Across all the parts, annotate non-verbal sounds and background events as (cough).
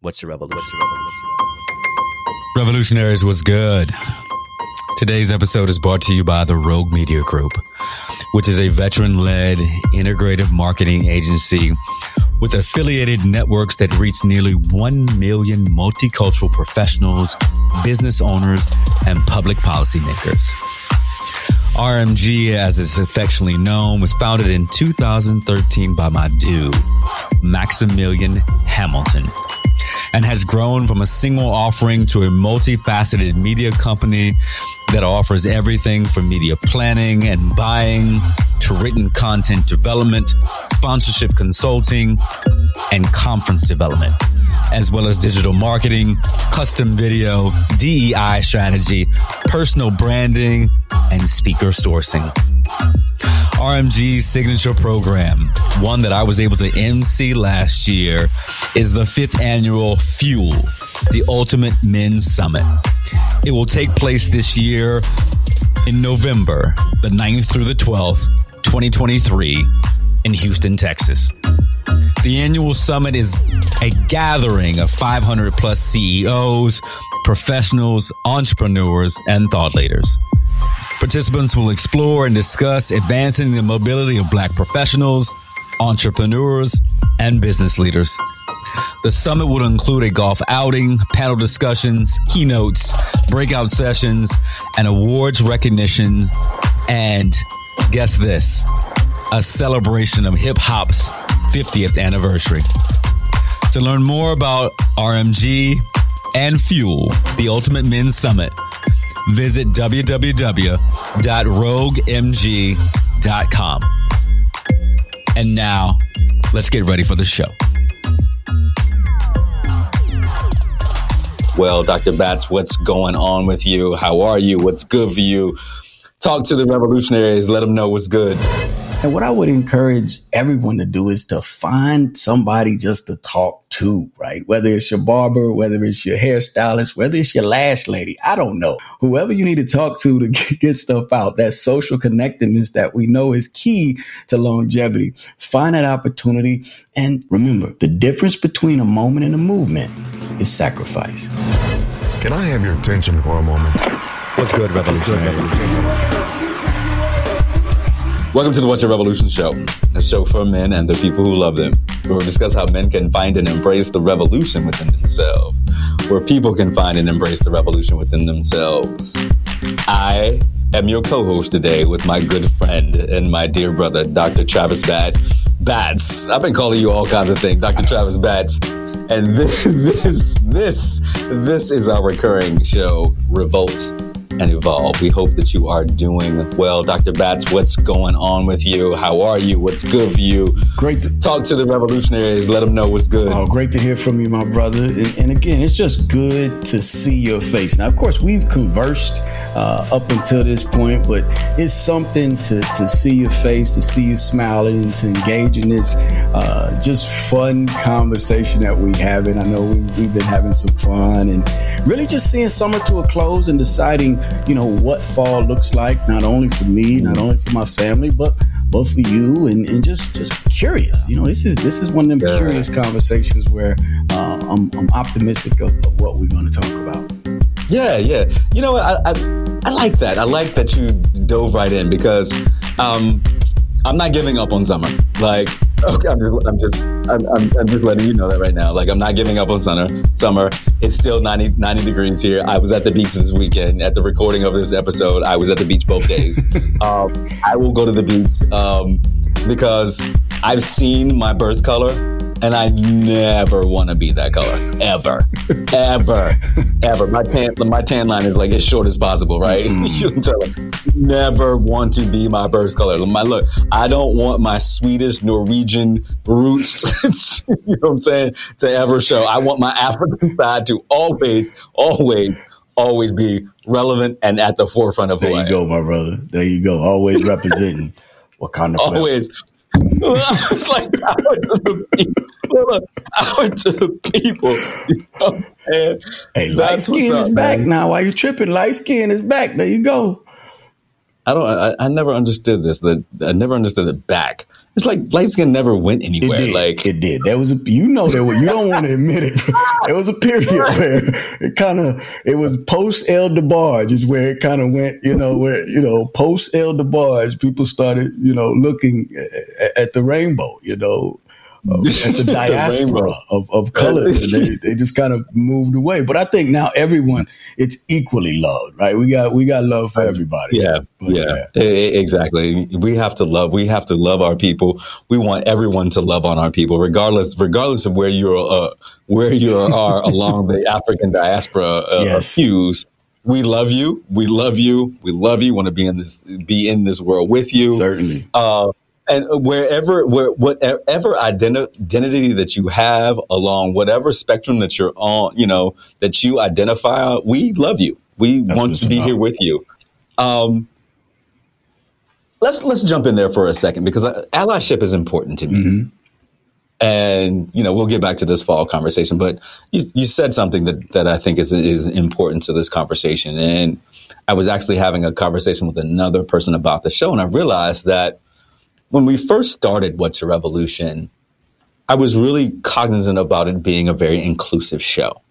What's the revolution? What's the revolution? Revolutionaries was good. Today's episode is brought to you by the Rogue Media Group, which is a veteran led integrative marketing agency with affiliated networks that reach nearly 1 million multicultural professionals, business owners, and public policymakers. RMG, as it's affectionately known, was founded in 2013 by my dude, Maximilian Hamilton and has grown from a single offering to a multifaceted media company that offers everything from media planning and buying to written content development, sponsorship consulting, and conference development, as well as digital marketing, custom video, DEI strategy, personal branding, and speaker sourcing. RMG's signature program, one that I was able to MC last year, is the fifth annual Fuel, the Ultimate Men's Summit. It will take place this year in November, the 9th through the 12th, 2023, in Houston, Texas. The annual summit is a gathering of 500 plus CEOs, professionals, entrepreneurs, and thought leaders. Participants will explore and discuss advancing the mobility of Black professionals, entrepreneurs, and business leaders. The summit will include a golf outing, panel discussions, keynotes, breakout sessions, and awards recognition. And guess this a celebration of hip hop's 50th anniversary. To learn more about RMG and Fuel, the Ultimate Men's Summit, visit www.roguemg.com. And now, let's get ready for the show. Well, Dr. Batts, what's going on with you? How are you? What's good for you? Talk to the revolutionaries, let them know what's good. And what I would encourage everyone to do is to find somebody just to talk to, right? Whether it's your barber, whether it's your hairstylist, whether it's your lash lady, I don't know. Whoever you need to talk to to (laughs) get stuff out, that social connectedness that we know is key to longevity. Find that opportunity. And remember, the difference between a moment and a movement is sacrifice. Can I have your attention for a moment? What's good, revolutionaries? Welcome to the What's Your Revolution Show, a show for men and the people who love them, where we discuss how men can find and embrace the revolution within themselves, where people can find and embrace the revolution within themselves. I am your co host today with my good friend and my dear brother, Dr. Travis Bat. Batts. I've been calling you all kinds of things, Dr. Travis Batts. And this, (laughs) this, this, this is our recurring show, Revolt and evolve. We hope that you are doing well. Dr. Batts, what's going on with you? How are you? What's good for you? Great to talk to the revolutionaries. Let them know what's good. Oh, great to hear from you, my brother. And, and again, it's just good to see your face. Now, of course, we've conversed uh, up until this point, but it's something to, to see your face, to see you smiling, and to engage in this uh, just fun conversation that we having. I know we, we've been having some fun and really just seeing summer to a close and deciding you know, what fall looks like, not only for me, not only for my family, but but for you and, and just just curious. You know, this is this is one of them yeah. curious conversations where uh, I'm, I'm optimistic of, of what we're going to talk about. Yeah, yeah. You know, I, I I like that. I like that you dove right in because um, I'm not giving up on summer. Like, okay, I'm just, I'm just, I'm, I'm, I'm, just letting you know that right now. Like, I'm not giving up on summer. Summer. It's still 90, 90 degrees here. I was at the beach this weekend. At the recording of this episode, I was at the beach both days. (laughs) um, I will go to the beach um, because I've seen my birth color and I never want to be that color ever, (laughs) ever, ever. My tan, my tan line is like as short as possible, right? Mm. (laughs) you can tell. Never want to be my birth color. My look, I don't want my Swedish Norwegian roots, (laughs) you know what I'm saying, to ever show. I want my African side to always, always always be relevant and at the forefront of there who you go, my brother. There you go. Always representing what kind of always I was like, (laughs) out to the people. Out to the people. You know, man. Hey, light skin up, is back man. now. Why you tripping? Light skin is back. There you go. I don't. I, I never understood this. That I never understood it back. It's like light skin never went anywhere. It did. Like it did. There was a you know there was you don't want to admit it. There was a period (laughs) where it kind of it was post El DeBarge is where it kind of went. You know where you know post El DeBarge people started you know looking at, at the rainbow. You know. Uh, (laughs) at the diaspora rainbow. of, of colors, and they, they just kind of moved away. But I think now everyone, it's equally loved, right? We got we got love for everybody. Yeah, But, yeah, e- exactly. We have to love. We have to love our people. We want everyone to love on our people, regardless, regardless of where you're, uh, where you are (laughs) along the African diaspora uh, Yes. hues. We love you. We love you. We love you. Want to be in this, be in this world with you. certainly. Uh, and wherever, where, whatever identi- identity that you have along whatever spectrum that you're on, you know, that you identify, we love you. We That's want to be about. here with you. Um, let's let's jump in there for a second because uh, allyship is important to me. Mhm. And you know, we'll get back to this fall conversation, but you, you said something that, that I think is is important to this conversation. And I was actually having a conversation with another person about the show, and I realized that when we first started What's Your Revolution, I was really cognizant about it being a very inclusive show.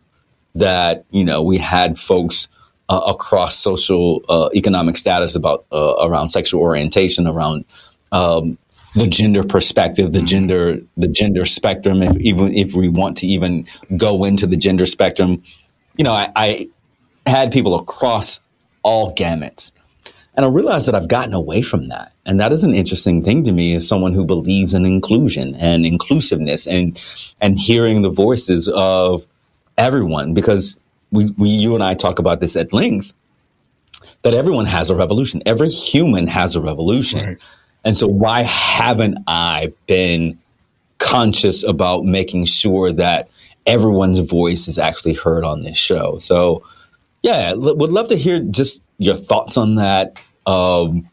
That you know, we had folks uh, across social uh, economic status about uh, around sexual orientation, around um, the gender perspective, the gender the gender spectrum. If even if we want to even go into the gender spectrum, you know, I, I had people across all gamuts. And I realized that I've gotten away from that. And that is an interesting thing to me as someone who believes in inclusion and inclusiveness and and hearing the voices of everyone because we, we you and I talk about this at length that everyone has a revolution. Every human has a revolution. Right. And so why haven't I been conscious about making sure that everyone's voice is actually heard on this show? So yeah, l- would love to hear just your thoughts on that. Um,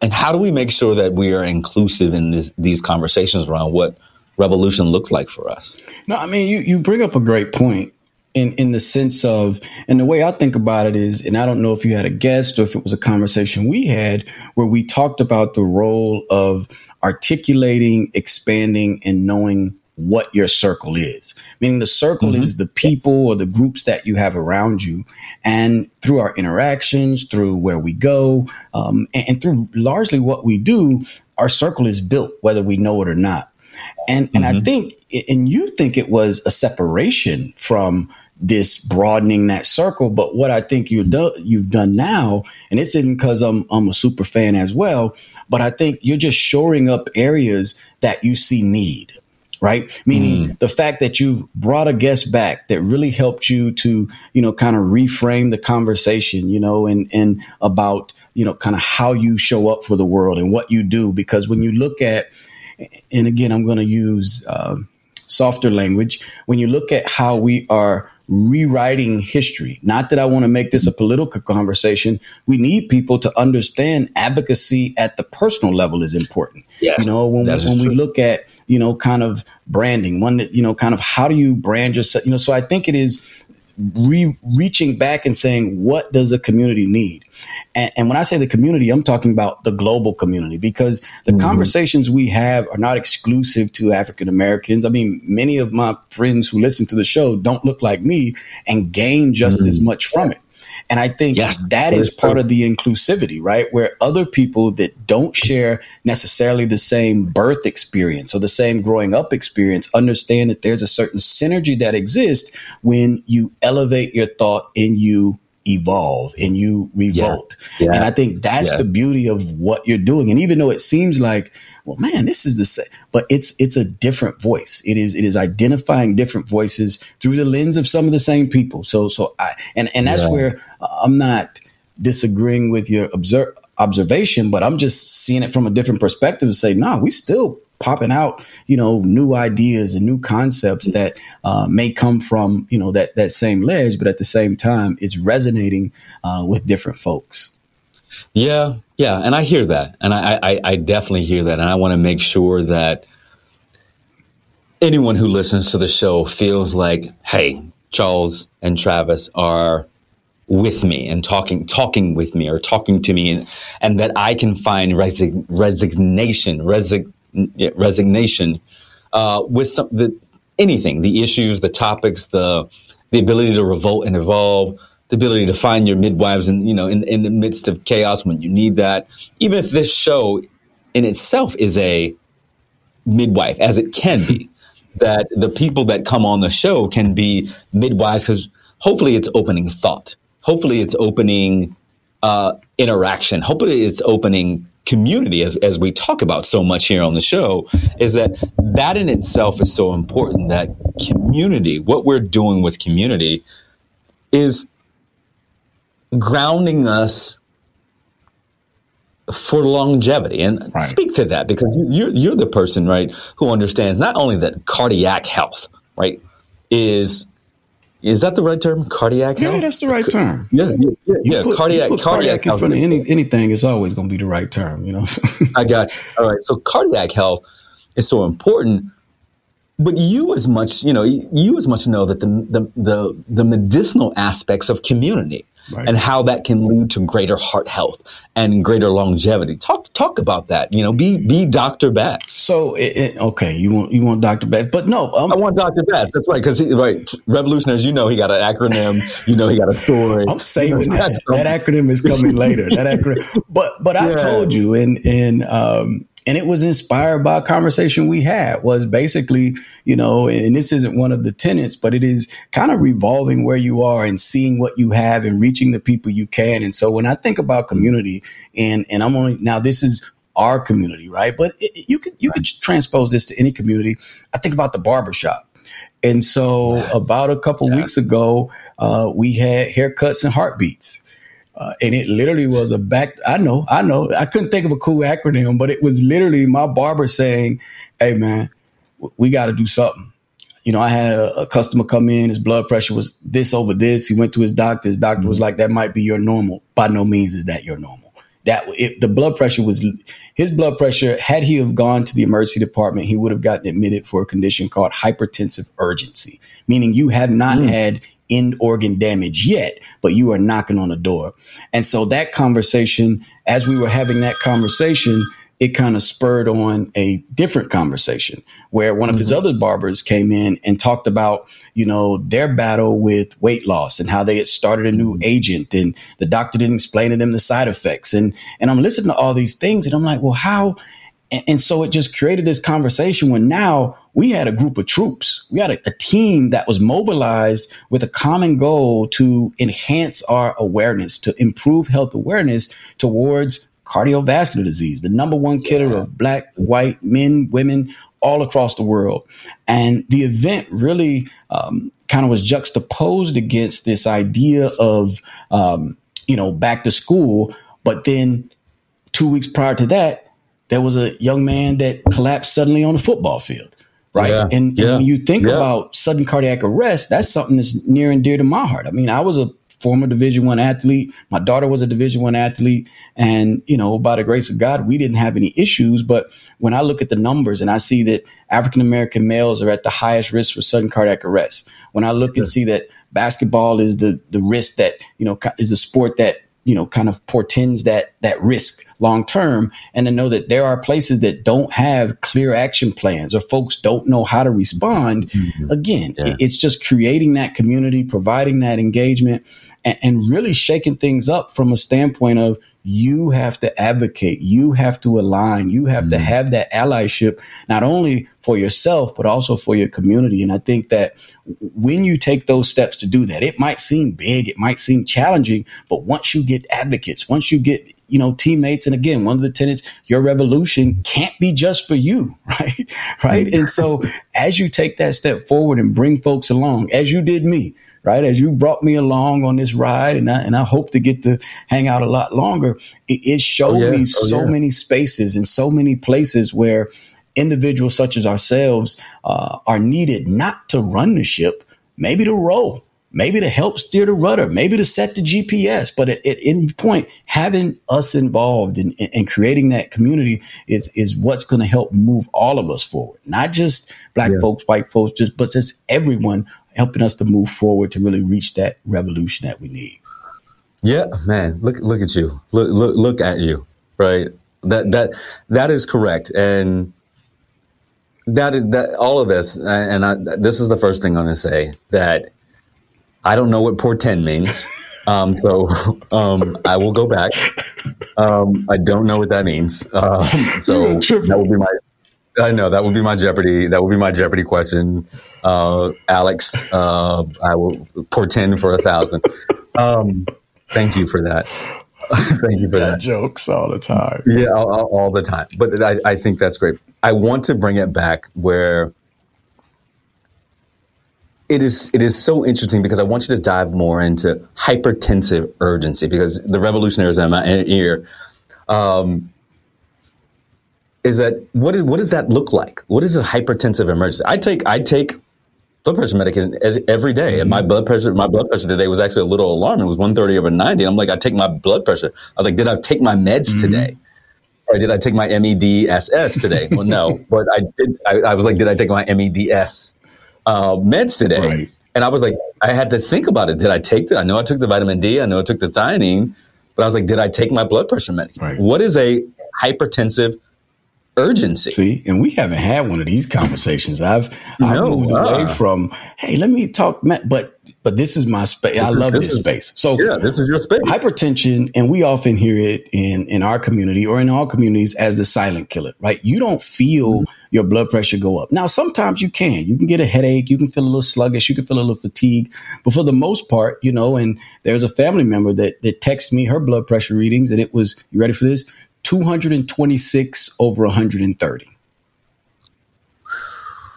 and how do we make sure that we are inclusive in this, these conversations around what revolution looks like for us? No, I mean you you bring up a great point in in the sense of and the way I think about it is, and I don't know if you had a guest or if it was a conversation we had where we talked about the role of articulating, expanding, and knowing what your circle is. Meaning the circle is the people or the groups that you have around you. And through our interactions, through where we go, um, and, and through largely what we do, our circle is built, whether we know it or not. And and I think and you think it was a separation from this broadening that circle, but what I think you do, you've done now, and it's in because I'm I'm a super fan as well, but I think you're just shoring up areas that you see need. Right. Meaning the fact that you've brought a guest back that really helped you to, you know, kind of reframe the conversation, you know, and, and about, you know, kind of how you show up for the world and what you do. Because when you look at, and again, I'm going to use um, softer language. When you look at how we are rewriting history, not that I want to make this a political conversation, we need people to understand advocacy at the personal level is important. Yes, you know, when, we, when we look at, you know, kind of branding, one that, you know, kind of how do you brand yourself? You know, so I think it is re- reaching back and saying, what does the community need? And, and when I say the community, I'm talking about the global community because the mm-hmm. conversations we have are not exclusive to African Americans. I mean, many of my friends who listen to the show don't look like me and gain just as mm-hmm. much from it. And I think Yes, that is part of the inclusivity, right? Where other people that don't share necessarily the same birth experience or the same growing up experience understand that there's a certain synergy that exists when you elevate your thought and you evolve and you revolt. Yeah. And I think that's Yeah. the beauty of what you're doing. And even though it seems like, well, man, this is the same, but it's it's a different voice. It is it is identifying different voices through the lens of some of the same people. So so I and and that's Yeah. where I'm not disagreeing with your observe observation, but I'm just seeing it from a different perspective and say, nah, we still popping out, you know, new ideas and new concepts that uh, may come from, you know, that that same ledge, but at the same time, it's resonating uh, with different folks. Yeah, yeah, and I hear that, and I, I, I definitely hear that, and I want to make sure that anyone who listens to the show feels like, hey, Charles and Travis are with me and talking talking with me or talking to me and, and that I can find resig- resignation resig- resignation uh, with some the anything the issues the topics the the ability to revolt and evolve the ability to find your midwives and you know in, in the midst of chaos when you need that. Even if this show in itself is a midwife as it can be (laughs) that the people that come on the show can be midwives because hopefully it's opening thought. Hopefully it's opening uh, interaction. Hopefully it's opening community as, as we talk about so much here on the show is that that in itself is so important that community what we're doing with community is grounding us for longevity and Right. speak to that because you- you're, you're the person right who understands not only that cardiac health right is is that the right term cardiac health. Yeah, health that's the right term. yeah yeah, yeah, yeah. put, cardiac cardiac cardiac in front of any, anything, it's always going to be the right term, you know. (laughs) I got you. All right. So cardiac health is so important, but you as much, you know, you as much know that the the the, the medicinal aspects of community Right. and how that can lead to greater heart health and greater longevity. Talk talk about that. You know, be be Dr. Batts. so, it, it, okay, you want you want Dr. Beth, but no, um, I want Dr. Batts. That's right. Because right, revolutionaries. You know, he got an acronym. You know, he got a story. I'm saving that. That's That acronym is coming later. That acronym, but but I (laughs) Yeah. told you, and and um and it was inspired by a conversation we had. Was basically, you know, and this isn't one of the tenets, but it is kind of revolving where you are and seeing what you have and reaching the people you can. And so when I think about community, and and I'm only now this is our community, right? But it, you could you could transpose this to any community. I think about the barbershop. And so, about a couple weeks ago, uh, we had haircuts and heartbeats. Uh, and it literally was a back. I know, I know. I couldn't think of a cool acronym, but it was literally my barber saying, "Hey, man, w- we got to do something." You know, I had a, a customer come in. His blood pressure was this over this. He went to his doctor. His doctor was like, "That might be your normal." By no means is that your normal. That if the blood pressure was his blood pressure. Had he have gone to the emergency department, he would have gotten admitted for a condition called hypertensive urgency, meaning you have not had end organ damage yet, but you are knocking on the door. And so that conversation, as we were having that conversation, it kind of spurred on a different conversation where one of his mm-hmm. other barbers came in and talked about, you know, their battle with weight loss and how they had started a new mm-hmm. agent and the doctor didn't explain to them the side effects. And and I'm listening to all these things and I'm like, well, how and, and so it just created this conversation when now we had a group of troops. We had a, a team that was mobilized with a common goal to enhance our awareness, to improve health awareness towards cardiovascular disease, the number one killer of black, white, men, women, all across the world. And the event really um, kind of was juxtaposed against this idea of, um, you know, back to school. But then two weeks prior to that, there was a young man that collapsed suddenly on the football field. Right. Yeah, And, and yeah, when you think yeah. about sudden cardiac arrest, that's something that's near and dear to my heart. I mean, I was a former division one athlete. My daughter was a division one athlete. And, you know, by the grace of God, we didn't have any issues. But when I look at the numbers and I see that African American males are at the highest risk for sudden cardiac arrest, when I look and see that basketball is the, the risk that, you know, is the sport that you know kind of portends that that risk long term and to know that there are places that don't have clear action plans or folks don't know how to respond mm-hmm. again Yeah. it's just creating that community providing that engagement and, and really shaking things up from a standpoint of you have to advocate you have to align you have to mm. have that allyship not only for yourself but also for your community and i think that when you take those steps to do that, it might seem big, it might seem challenging, but once you get advocates, once you get you know teammates, and again, one of the tenets, your revolution can't be just for you, (laughs) right? Right. Mm. And so as you take that step forward and bring folks along, as you did me, right? As you brought me along on this ride, and I and I hope to get to hang out a lot longer. It, it showed Oh, yeah. me Oh, so yeah. many spaces and so many places where individuals such as ourselves uh, are needed not to run the ship, maybe to row, maybe to help steer the rudder, maybe to set the GPS. But at, at any point, having us involved in, in, in creating that community is is what's going to help move all of us forward. Not just black folks, white folks, just but just everyone helping us to move forward to really reach that revolution that we need. Yeah, man. Look look at you. Look look look at you. Right. That that that is correct. And that is that all of this and I, this is the first thing I'm going to say that I don't know what portend means. (laughs) Um, so um, I will go back. Um, I don't know what that means. Um, so that would be my. I know that would be my Jeopardy. That would be my Jeopardy question. Uh, Alex, uh, I will portend for a thousand. Um, thank you for that. (laughs) thank you for that. Jokes all the time. Yeah, all, all- the time. But I, I think that's great. I want to bring it back where it is it is so interesting because I want you to dive more into hypertensive urgency because the revolutionaries in my ear um, is that what is what does that look like? What is a hypertensive emergency? I take I take blood pressure medication every day, and my blood pressure my blood pressure today was actually a little alarming. It was one thirty over ninety. and I'm like, I take my blood pressure. I was like, did I take my meds today? Or did I take my MEDSS today? well, no, (laughs) but I did. I, I was like, did I take my MEDS uh, meds today? Right. And I was like, I had to think about it. Did I take the? I know I took the vitamin D. I know I took the thiamine, but I was like, did I take my blood pressure medication? Right. What is a hypertensive urgency? See, and we haven't had one of these conversations. I've I No, moved away uh. from, hey, let me talk, ma- but but this is my space. I love this this, is- space. So Yeah, this is your space. hypertension, and we often hear it in in our community or in all communities as the silent killer, right? You don't feel your blood pressure go up. Now, sometimes you can. You can get a headache. You can feel a little sluggish. You can feel a little fatigue. But for the most part, you know, and there's a family member that that texted me her blood pressure readings, and it was you ready for this? 226 over 130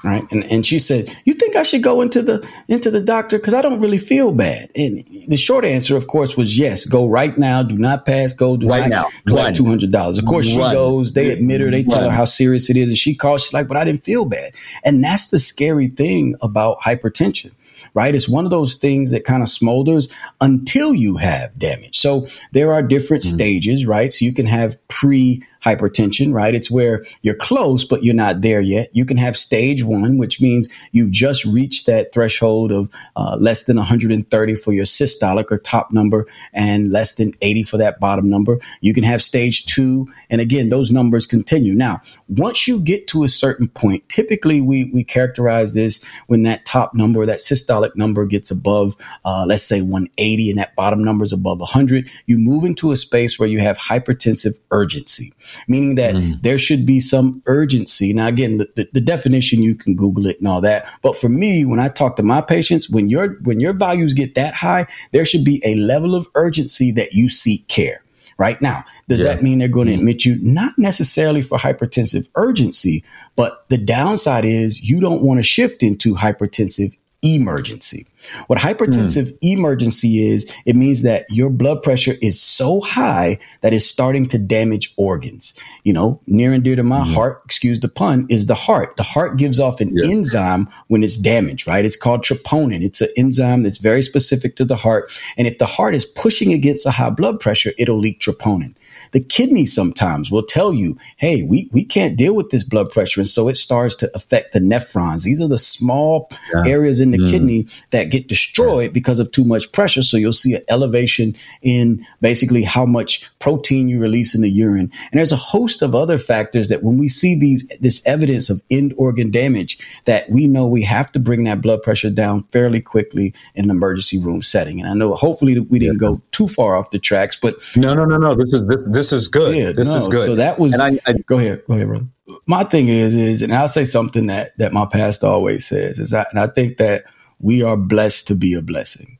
right? And and she said you think i should go into the into the doctor? Because i don't really feel bad. And the short answer of course was yes. Go right now. Do not pass. Go do Right now. collect Run. $200 of course she goes. They admit her. They tell her how serious it is. And she calls. She's like but i didn't feel bad. And that's the scary thing about hypertension right? It's one of those things that kind of smolders until you have damage. So there are different mm. stages right? So you can have pre hypertension, right? It's where you're close, but you're not there yet. You can have stage one, which means you've just reached that threshold of uh, less than 130 for your systolic or top number and less than 80 for that bottom number. You can have stage two. And again, those numbers continue. Now, once you get to a certain point, typically we, we characterize this when that top number, that systolic number gets above, uh, let's say 180 and that bottom number is above 100. You move into a space where you have hypertensive urgency meaning that mm. there should be some urgency. Now, again, the, the, the definition you can Google it and all that. But for me, when I talk to my patients, when your when your values get that high, there should be a level of urgency that you seek care. Right now, does Yeah. that mean they're going to mm. admit you? Not necessarily for hypertensive urgency, but the downside is you don't want to shift into hypertensive emergency. What hypertensive hmm. emergency is, it means that your blood pressure is so high that it's starting to damage organs. You know, near and dear to my mm-hmm. heart, excuse the pun, is the heart. The heart gives off an Yeah. enzyme when it's damaged, right? It's called troponin. It's an enzyme that's very specific to the heart. And if the heart is pushing against a high blood pressure, it'll leak troponin. The kidney sometimes will tell you, hey, we, we can't deal with this blood pressure. And so it starts to affect the nephrons. These are the small areas in the mm. kidney that get destroyed because of too much pressure. So you'll see an elevation in basically how much protein you release in the urine. And there's a host of other factors that when we see these this evidence of end organ damage, that we know we have to bring that blood pressure down fairly quickly in an emergency room setting. And I know hopefully we didn't go too far off the tracks, but No, no, no, no. This is this, this is good. yeah, this no, is good. So that was. And I, I go ahead, go ahead, brother. My thing is, is, and I'll say something that that my pastor always says is, that, and I think that we are blessed to be a blessing,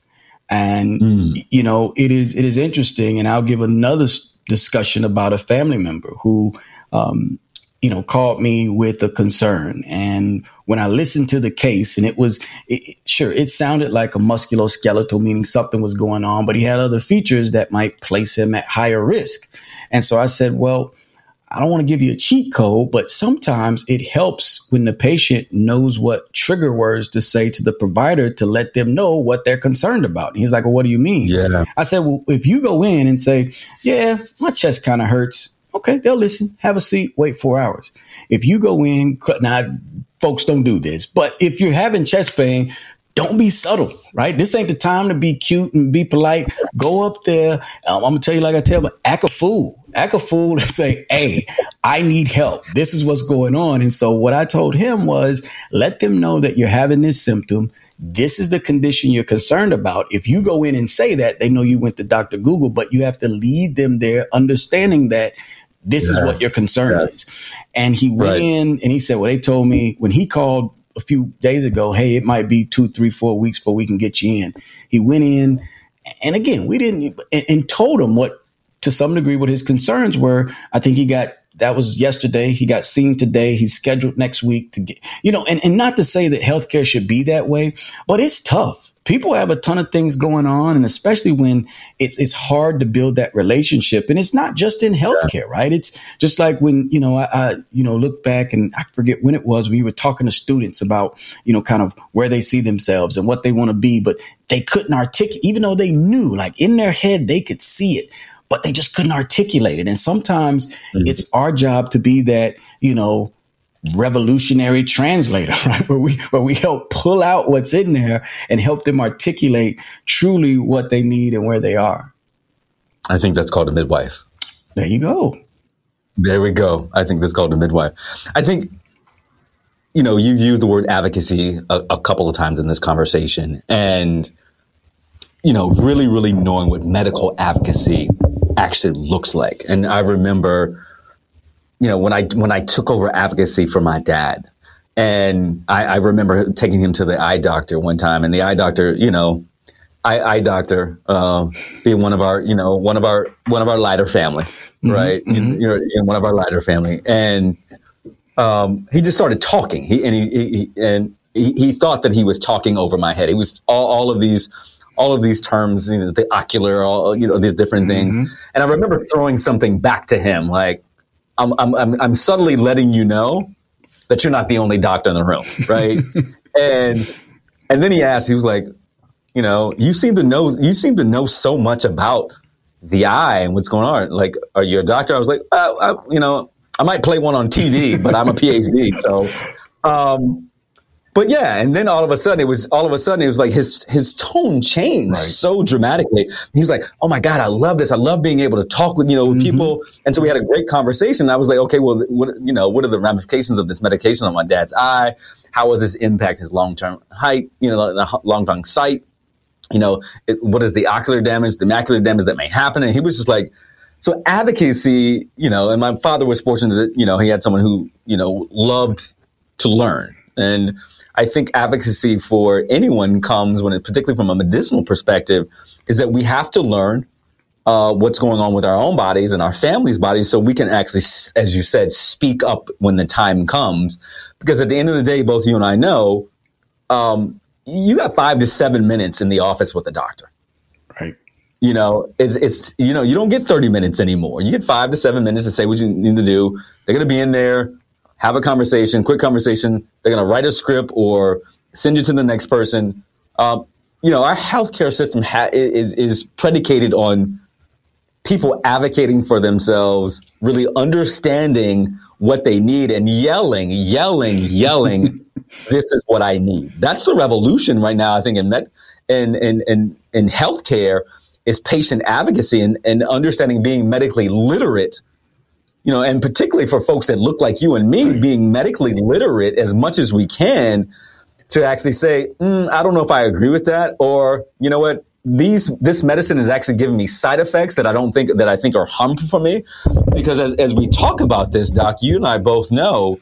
and Mm. you know, it is it is interesting, and I'll give another discussion about a family member who. Um, you know, called me with a concern. And when I listened to the case, and it was it, it- sure, it sounded like a musculoskeletal, meaning something was going on, but he had other features that might place him at higher risk. And so I said, well, I don't want to give you a cheat code, but sometimes it helps when the patient knows what trigger words to say to the provider to let them know what they're concerned about. And he's like, well, what do you mean? Yeah. I said, well, if you go in and say, yeah, my chest kind of hurts. Okay, they'll listen, have a seat, wait four hours. If you go in, now folks don't do this, but if you're having chest pain, don't be subtle, right? This ain't the time to be cute and be polite. Go up there. Um, I'm gonna tell you like I tell, but act a fool, act a fool, and say, "Hey, I need help. This is what's going on." And so what I told him was, let them know that you're having this symptom. This is the condition you're concerned about. If you go in and say that, they know you went to Dr. Google, but you have to lead them there, understanding that this yes. is what your concern yes. is. And he went right. in and he said, Well, they told me when he called a few days ago, hey, it might be two, three, four weeks before we can get you in. He went in, and again, we didn't, and, and told him what, to some degree, what his concerns were. I think he got that was yesterday. He got seen today. He's scheduled next week to get, you know, and, and not to say that healthcare should be that way, but it's tough people have a ton of things going on, and especially when it's it's hard to build that relationship. And it's not just in healthcare, right? It's just like when you know I, I, you know look back and I forget when it was when you were talking to students about you know kind of where they see themselves and what they want to be, but they couldn't articulate, even though they knew, like in their head, they could see it. But they just couldn't articulate it. And sometimes mm-hmm. it's our job to be that, you know, revolutionary translator, (laughs) right? Where we where we help pull out what's in there and help them articulate truly what they need and where they are. I think that's called a midwife. There you go. There we go. I think that's called a midwife. I think you know, you used the word advocacy a, a couple of times in this conversation and you know, really, really knowing what medical advocacy actually looks like. And I remember you know, when I when I took over advocacy for my dad, and I, I remember taking him to the eye doctor one time, and the eye doctor, you know, eye, eye doctor uh, being one of our, you know, one of our one of our lighter family, mm-hmm, right? Mm-hmm. You know, in one of our lighter family, and um, he just started talking. He and he, he and he, he, thought that he was talking over my head. He was all, all of these all of these terms, you know, the ocular, all you know, these different things. Mm-hmm. And I remember throwing something back to him, like, I'm, I'm, I'm, I'm subtly letting you know that you're not the only doctor in the room, right? (laughs) and and then he asked, he was like, you know, you seem to know, you seem to know so much about the eye and what's going on. Like, are you a doctor? I was like, uh, I, you know, I might play one on TV, but I'm a PhD. So, um, but yeah, and then all of a sudden it was all of a sudden it was like his his tone changed right. so dramatically. He was like, "Oh my god, I love this! I love being able to talk with you know mm-hmm. people." And so we had a great conversation. I was like, "Okay, well, what you know, what are the ramifications of this medication on my dad's eye? How will this impact his long term height? You know, long term sight? You know, it, what is the ocular damage, the macular damage that may happen?" And he was just like. So advocacy, you know, and my father was fortunate that, you know, he had someone who, you know, loved to learn. And I think advocacy for anyone comes when it, particularly from a medicinal perspective, is that we have to learn uh, what's going on with our own bodies and our families' bodies so we can actually, as you said, speak up when the time comes. Because at the end of the day, both you and I know, um, you got five to seven minutes in the office with a doctor. Right. You know, it's, it's, you know, you don't get 30 minutes anymore. You get five to seven minutes to say what you need to do. They're going to be in there have a conversation, quick conversation. They're going to write a script or send you to the next person. Um, you know, our healthcare system ha- is, is predicated on people advocating for themselves, really understanding what they need and yelling, yelling, yelling, (laughs) this is what I need. That's the revolution right now, I think, in med- in, in, in, in healthcare is patient advocacy and, and understanding being medically literate you know, and particularly for folks that look like you and me, being medically literate as much as we can to actually say, mm, I don't know if I agree with that, or you know what, these this medicine is actually giving me side effects that I don't think that I think are harmful for me, because as as we talk about this, Doc, you and I both know.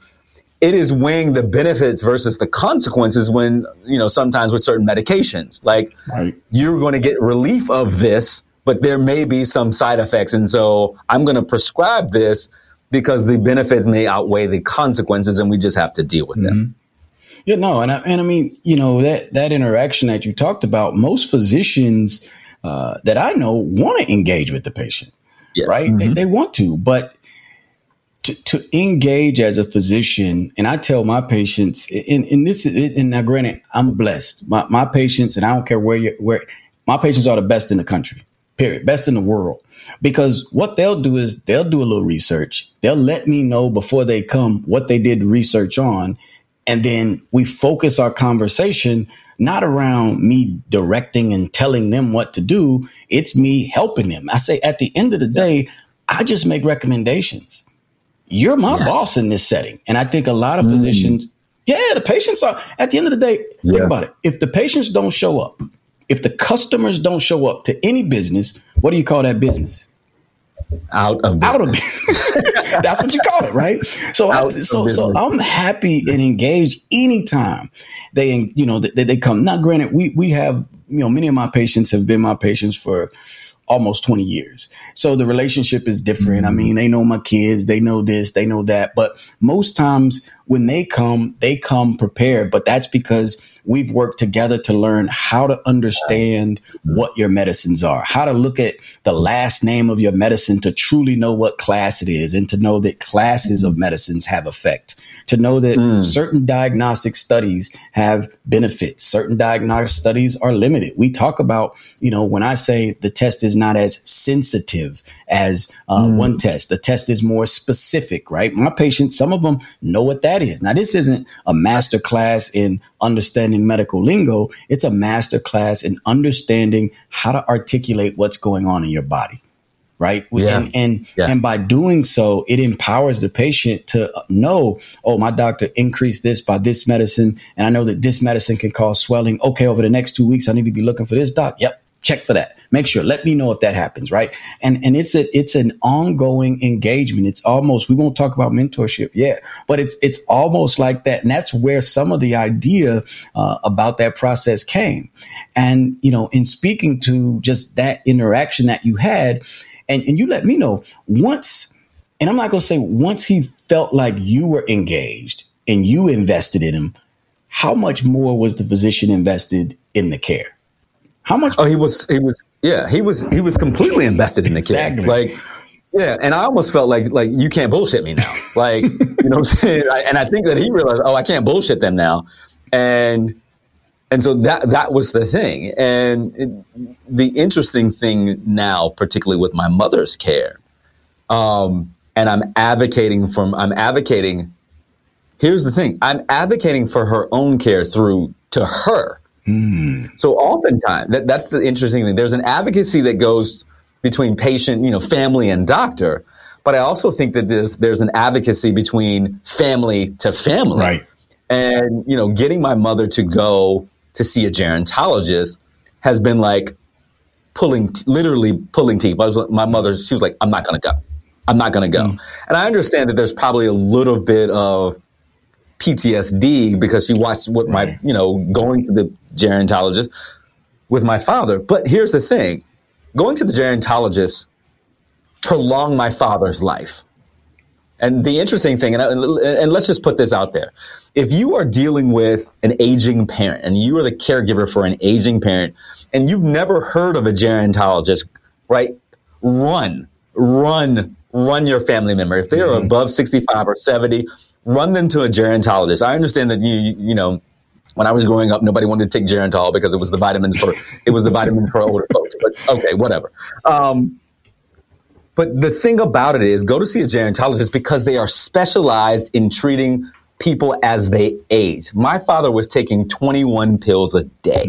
It is weighing the benefits versus the consequences when, you know, sometimes with certain medications. Like right. you're going to get relief of this, but there may be some side effects. And so I'm going to prescribe this because the benefits may outweigh the consequences and we just have to deal with mm-hmm. them. Yeah, no, and I, and I mean, you know, that, that interaction that you talked about, most physicians uh, that I know want to engage with the patient, yeah. right? Mm-hmm. They, they want to, but to, to engage as a physician, and I tell my patients, and, and this, and now granted, I'm blessed. My, my patients, and I don't care where you where my patients are the best in the country period, best in the world. Because what they'll do is they'll do a little research. They'll let me know before they come what they did research on. And then we focus our conversation not around me directing and telling them what to do. It's me helping them. I say at the end of the day, I just make recommendations. You're my Yes. boss in this setting. And I think a lot of mm. physicians, yeah, the patients are, at the end of the day, think about it. If the patients don't show up, if the customers don't show up to any business, what do you call that business? Out of business. out of it. (laughs) That's what you call it, right? So, I, so, so business. I'm happy and engaged anytime they, you know, they, they come. Now, granted, we we have, you know, many of my patients have been my patients for almost 20 years. So the relationship is different. I mm-hmm. mean, they know my kids, they know this, they know that. But most times when they come, they come prepared. But that's because we've worked together to learn how to understand what your medicines are, how to look at the last name of your medicine to truly know what class it is and to know that classes of mm-hmm. medicines have effect, to know that mm. certain diagnostic studies have benefits, certain diagnostic studies are limited. We talk about, you know, when I say the test is not as sensitive as uh, mm. one test, the test is more specific, right? My patients, some of them know what that is. Now, this isn't a master class in understanding medical lingo. It's a master class in understanding how to articulate what's going on in your body. Right. Yeah. And and, Yes. and by doing so, it empowers the patient to know, oh, my doctor increased this by this medicine. And I know that this medicine can cause swelling. Okay, over the next two weeks, I need to be looking for this doc. Yep. Check for that. Make sure. Let me know if that happens. Right. And and it's a it's an ongoing engagement. It's almost we won't talk about mentorship. Yeah. But it's it's almost like that. And that's where some of the idea uh, about that process came. And, you know, in speaking to just that interaction that you had, and, and you let me know once, and I'm not going to say once he felt like you were engaged and you invested in him, how much more was the physician invested in the care? How much? Oh, he was. He was. Yeah, he was. He was completely invested in the Exactly. kid. Like, yeah, and I almost felt like like you can't bullshit me now. Like, you know what I'm (laughs) saying? I, and I think that he realized, oh, I can't bullshit them now, and and so that that was the thing. And it, the interesting thing now, particularly with my mother's care, um, and I'm advocating from I'm advocating. Here's the thing: I'm advocating for her own care through to her. So oftentimes, that, that's the interesting thing. There's an advocacy that goes between patient, you know, family and doctor, but I also think that there's there's an advocacy between family to family. Right. And you know, getting my mother to go to see a gerontologist has been like pulling, literally pulling teeth. I was, my mother, she was like, "I'm not going to go. I'm not going to go." Mm. And I understand that there's probably a little bit of PTSD because she watched what my, you know, going to the gerontologist with my father. But here's the thing going to the gerontologist prolonged my father's life. And the interesting thing, and, and let's just put this out there if you are dealing with an aging parent and you are the caregiver for an aging parent and you've never heard of a gerontologist, right? Run, run, run your family member. If they are mm-hmm. above 65 or 70, run them to a gerontologist. I understand that you, you you know, when I was growing up, nobody wanted to take Geritol because it was the vitamins for (laughs) it was the vitamin for older folks. But okay, whatever. Um, but the thing about it is, go to see a gerontologist because they are specialized in treating people as they age. My father was taking 21 pills a day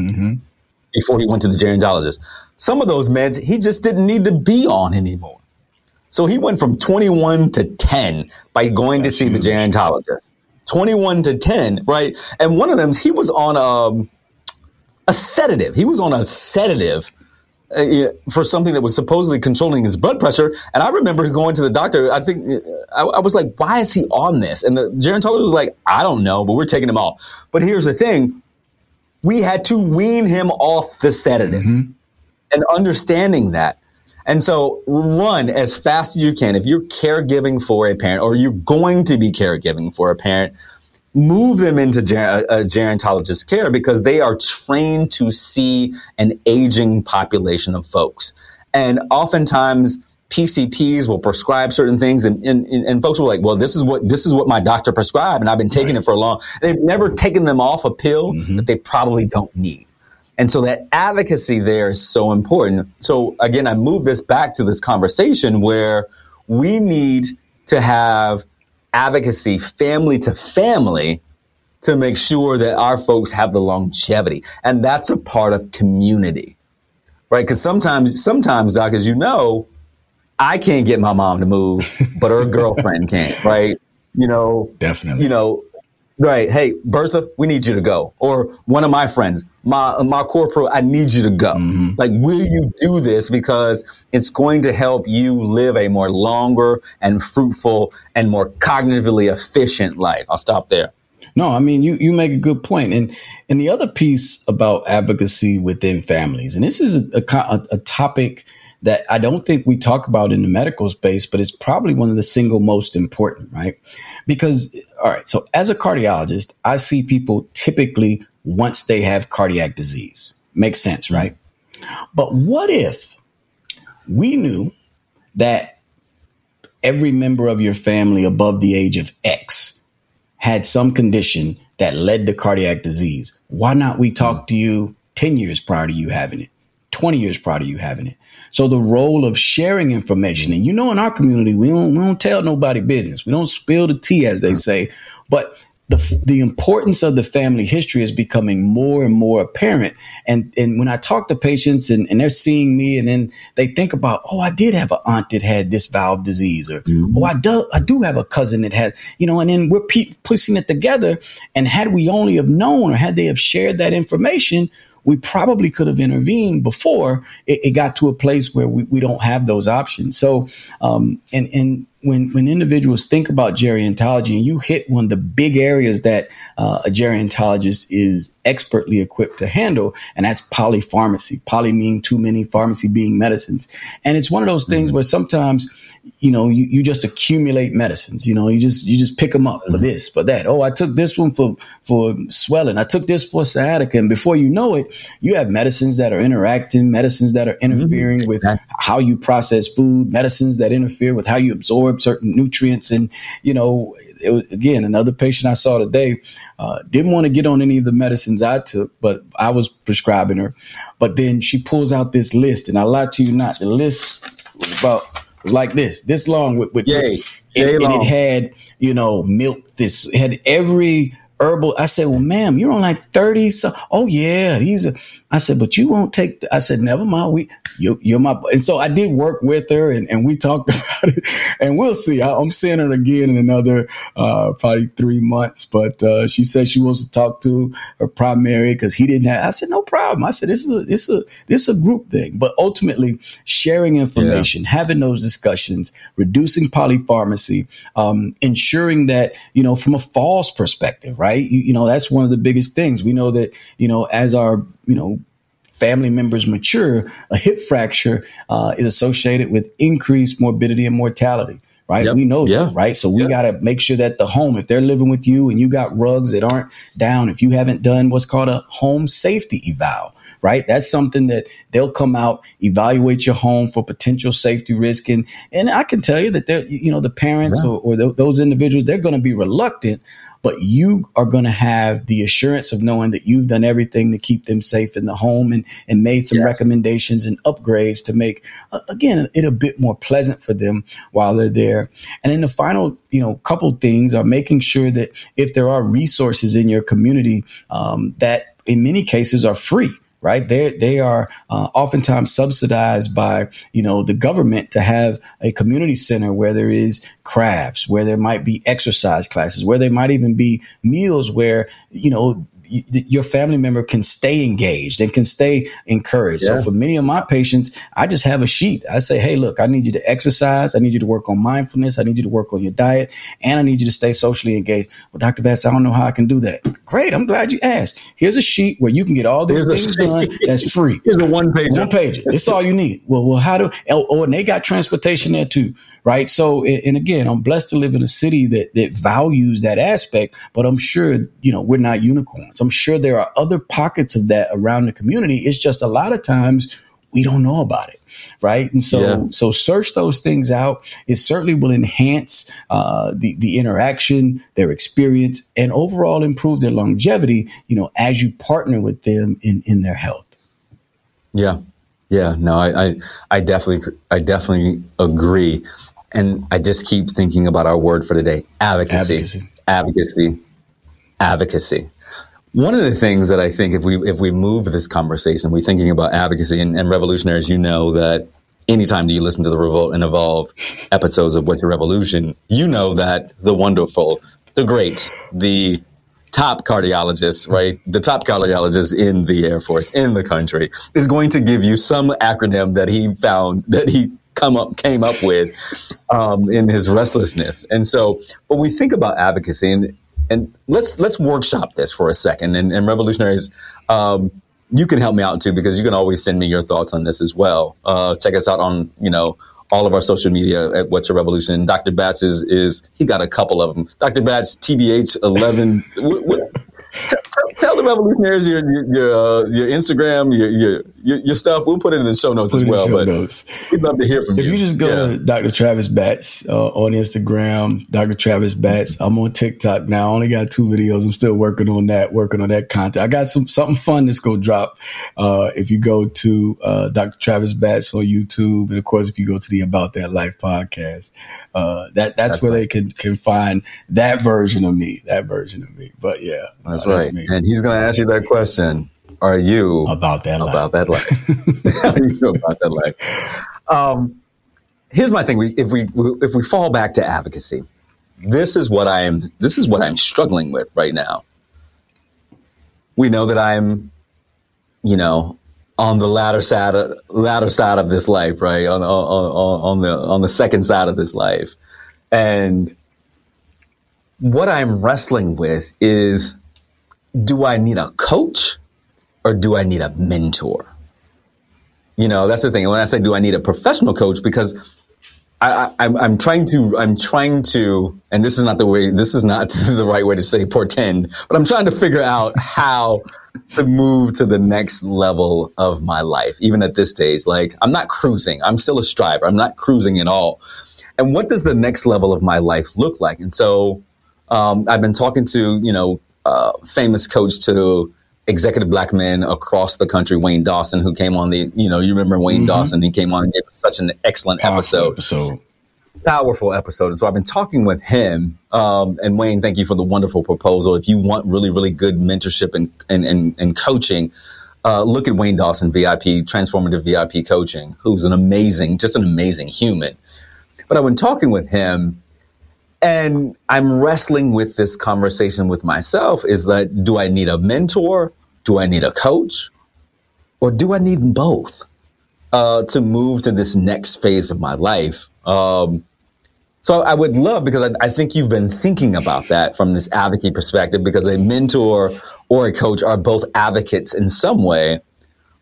before he went to the gerontologist. Some of those meds he just didn't need to be on anymore. So he went from 21 to 10 by going to see the gerontologist. 21 to 10, right? And one of them, he was on um, a sedative. He was on a sedative uh, for something that was supposedly controlling his blood pressure. And I remember going to the doctor. I think uh, I, I was like, "Why is he on this?" And the gerontologist was like, "I don't know, but we're taking him off." But here's the thing: we had to wean him off the sedative, and understanding that. And so, run as fast as you can. If you're caregiving for a parent, or you're going to be caregiving for a parent, move them into ger- uh, a gerontologist care because they are trained to see an aging population of folks. And oftentimes PCPs will prescribe certain things and, and, and folks will like, well, this is what this is what my doctor prescribed and I've been taking it for a long. They've never taken them off a pill mm-hmm. that they probably don't need. And so that advocacy there is so important. So again, I move this back to this conversation where we need to have advocacy family to family to make sure that our folks have the longevity. And that's a part of community, right? Because sometimes, sometimes, Doc, as you know, I can't get my mom to move, but her (laughs) girlfriend can't, right? You know, Definitely. you know, right? Hey, Bertha, we need you to go. Or one of my friends, my my corporal, I need you to go. Mm-hmm. Like, will you do this because it's going to help you live a more longer and fruitful and more cognitively efficient life? I'll stop there. No, I mean you you make a good point, and and the other piece about advocacy within families, and this is a, a, a topic that I don't think we talk about in the medical space, but it's probably one of the single most important, right? Because all right, so as a cardiologist, I see people typically once they have cardiac disease. Makes sense, right? But what if we knew that every member of your family above the age of X had some condition that led to cardiac disease. Why not we talk to you 10 years prior to you having it, 20 years prior to you having it? So the role of sharing information, and you know, in our community, we don't, we don't tell nobody business. We don't spill the tea, as they say, but the, the importance of the family history is becoming more and more apparent. And, and when I talk to patients and, and they're seeing me and then they think about, oh, I did have an aunt that had this valve disease or, mm-hmm. oh, I do, I do have a cousin that has, you know, and then we're pe- pushing it together. And had we only have known or had they have shared that information, we probably could have intervened before it, it got to a place where we, we don't have those options. So, um, and, and when, when individuals think about gerontology and you hit one of the big areas that uh, a gerontologist is expertly equipped to handle, and that's polypharmacy. Poly meaning too many, pharmacy being medicines. And it's one of those things where sometimes, you know, you, you just accumulate medicines, you know, you just, you just pick them up for this, for that. Oh, I took this one for, for swelling. I took this for sciatica. And before you know it, you have medicines that are interacting, medicines that are interfering with Exactly. how you process food, medicines that interfere with how you absorb certain nutrients. And, you know, it was, again, another patient I saw today uh, didn't want to get on any of the medicines I took, but I was prescribing her. But then she pulls out this list, and I lie to you not, the list was about was like this, this long with, with Yay. and, Yay and long. it had, you know, milk. This had every herbal. I said, well, ma'am, you're on like 30. So, oh yeah, he's a, I said, but you won't take, the, I said, never mind. We, you, you're my, and so I did work with her and, and we talked (laughs) about it and we'll see. I, I'm seeing her again in another, uh, probably three months, but, uh, she said she wants to talk to her primary because he didn't have, I said, no problem. I said, this is a, this is a, this is a group thing, but ultimately sharing information, having those discussions, reducing polypharmacy, um, ensuring that, you know, from a false perspective, right? You, you know, that's one of the biggest things. We know that, you know, as our, you know, family members mature, a hip fracture uh, is associated with increased morbidity and mortality. Right, Yep. we know Yeah. that, right? So we got to make sure that the home, if they're living with you and you got rugs that aren't down, if you haven't done what's called a home safety eval, right? That's something that they'll come out, evaluate your home for potential safety risk, and and I can tell you that they're, you know, the parents or, or th- those individuals, they're going to be reluctant, but you are going to have the assurance of knowing that you've done everything to keep them safe in the home and and made some Yes. recommendations and upgrades to make uh, again it a bit more pleasant for them while they're there. And then the final, you know, couple things are making sure that if there are resources in your community um, that in many cases are free right? They they are uh, oftentimes subsidized by you know the government to have a community center where there is crafts, where there might be exercise classes, where there might even be meals where you know. Y- Your family member can stay engaged and can stay encouraged. Yeah. So, for many of my patients, I just have a sheet. I say, Hey, look, I need you to exercise. I need you to work on mindfulness. I need you to work on your diet and I need you to stay socially engaged. Well, Dr. Batts, I don't know how I can do that. Great. I'm glad you asked. Here's a sheet where you can get all these Here's things done that's free. (laughs) Here's a one page. One page. It's all you need. Well, well, how do? Oh, oh, and they got transportation there too, right? So, and again, I'm blessed to live in a city that that values that aspect. But I'm sure, you know, we're not unicorns. I'm sure there are other pockets of that around the community. It's just a lot of times we don't know about it, right? And so, Yeah. so search those things out. It certainly will enhance uh, the the interaction, their experience, and overall improve their longevity. You know, as you partner with them in in their health. Yeah, yeah. No, I, I, I definitely, I definitely agree, and I just keep thinking about our word for today: advocacy, Advocacy. advocacy, advocacy. One of the things that I think if we if we move this conversation, we're thinking about advocacy and, and revolutionaries, you know that anytime you listen to the Revolt and Evolve episodes of What's Your Revolution, you know that the wonderful, the great, the top cardiologist, right? The top cardiologist in the Air Force, in the country, is going to give you some acronym that he found that he come up came up with um, in his restlessness. And so when we think about advocacy and and let's let's workshop this for a second and, and revolutionaries um, you can help me out too because you can always send me your thoughts on this as well. Uh, check us out on you know all of our social media at What's Your Revolution. Dr. Batts is is he got a couple of them. Dr. Batts TBH eleven. (laughs) what, what, tell, the revolutionaries your your your, uh, your Instagram, your, your, your your stuff. We'll put it in the show notes put as well. But notes. we'd love to hear from if you. If you just go yeah. to Dr. Travis Batts uh, on Instagram, Dr. Travis Batts. I'm on TikTok now. I only got two videos. I'm still working on that. Working on that content. I got some something fun that's gonna drop. Uh, if you go to uh, Dr. Travis Batts on YouTube, and of course, if you go to the About That Life podcast, uh, that that's, that's where right. they can can find that version of me, that version of me. But yeah, that's, right. That's and he's going to ask you that question: Are you about that about life? that life? (laughs) Are you about that life? Um, here's my thing: we, if we if we fall back to advocacy, this is what I am. This is what I'm struggling with right now. We know that I'm, you know, on the latter side of, latter side of this life, right? On, on, on the on the second side of this life. And what I'm wrestling with is do I need a coach or do I need a mentor? You know, that's the thing. When I say do I need a professional coach, because I, am I'm, I'm trying to, I'm trying to, and this is not the way, this is not (laughs) the right way to say portend, but I'm trying to figure out how to move to the next level of my life, even at this stage. Like, I'm not cruising. I'm still a striver. I'm not cruising at all. And what does the next level of my life look like? And so, um, I've been talking to, you know, uh, famous coach to executive black men across the country, Wayne Dawson, who came on the, you know, you remember Wayne mm-hmm. Dawson, he came on and gave such an excellent Powerful episode. episode powerful episode. And so I've been talking with him. Um, and Wayne, thank you for the wonderful proposal. If you want really, really good mentorship and, and, and, and coaching, uh, look at Wayne Dawson, VIP, Transformative VIP Coaching, who's an amazing, just an amazing human. But I've been talking with him and I'm wrestling with this conversation with myself is that do I need a mentor? Do I need a coach? Or do I need both uh, to move to this next phase of my life? Um, so I would love because I, I, think you've been thinking about that from this advocate perspective because a mentor or a coach are both advocates in some way.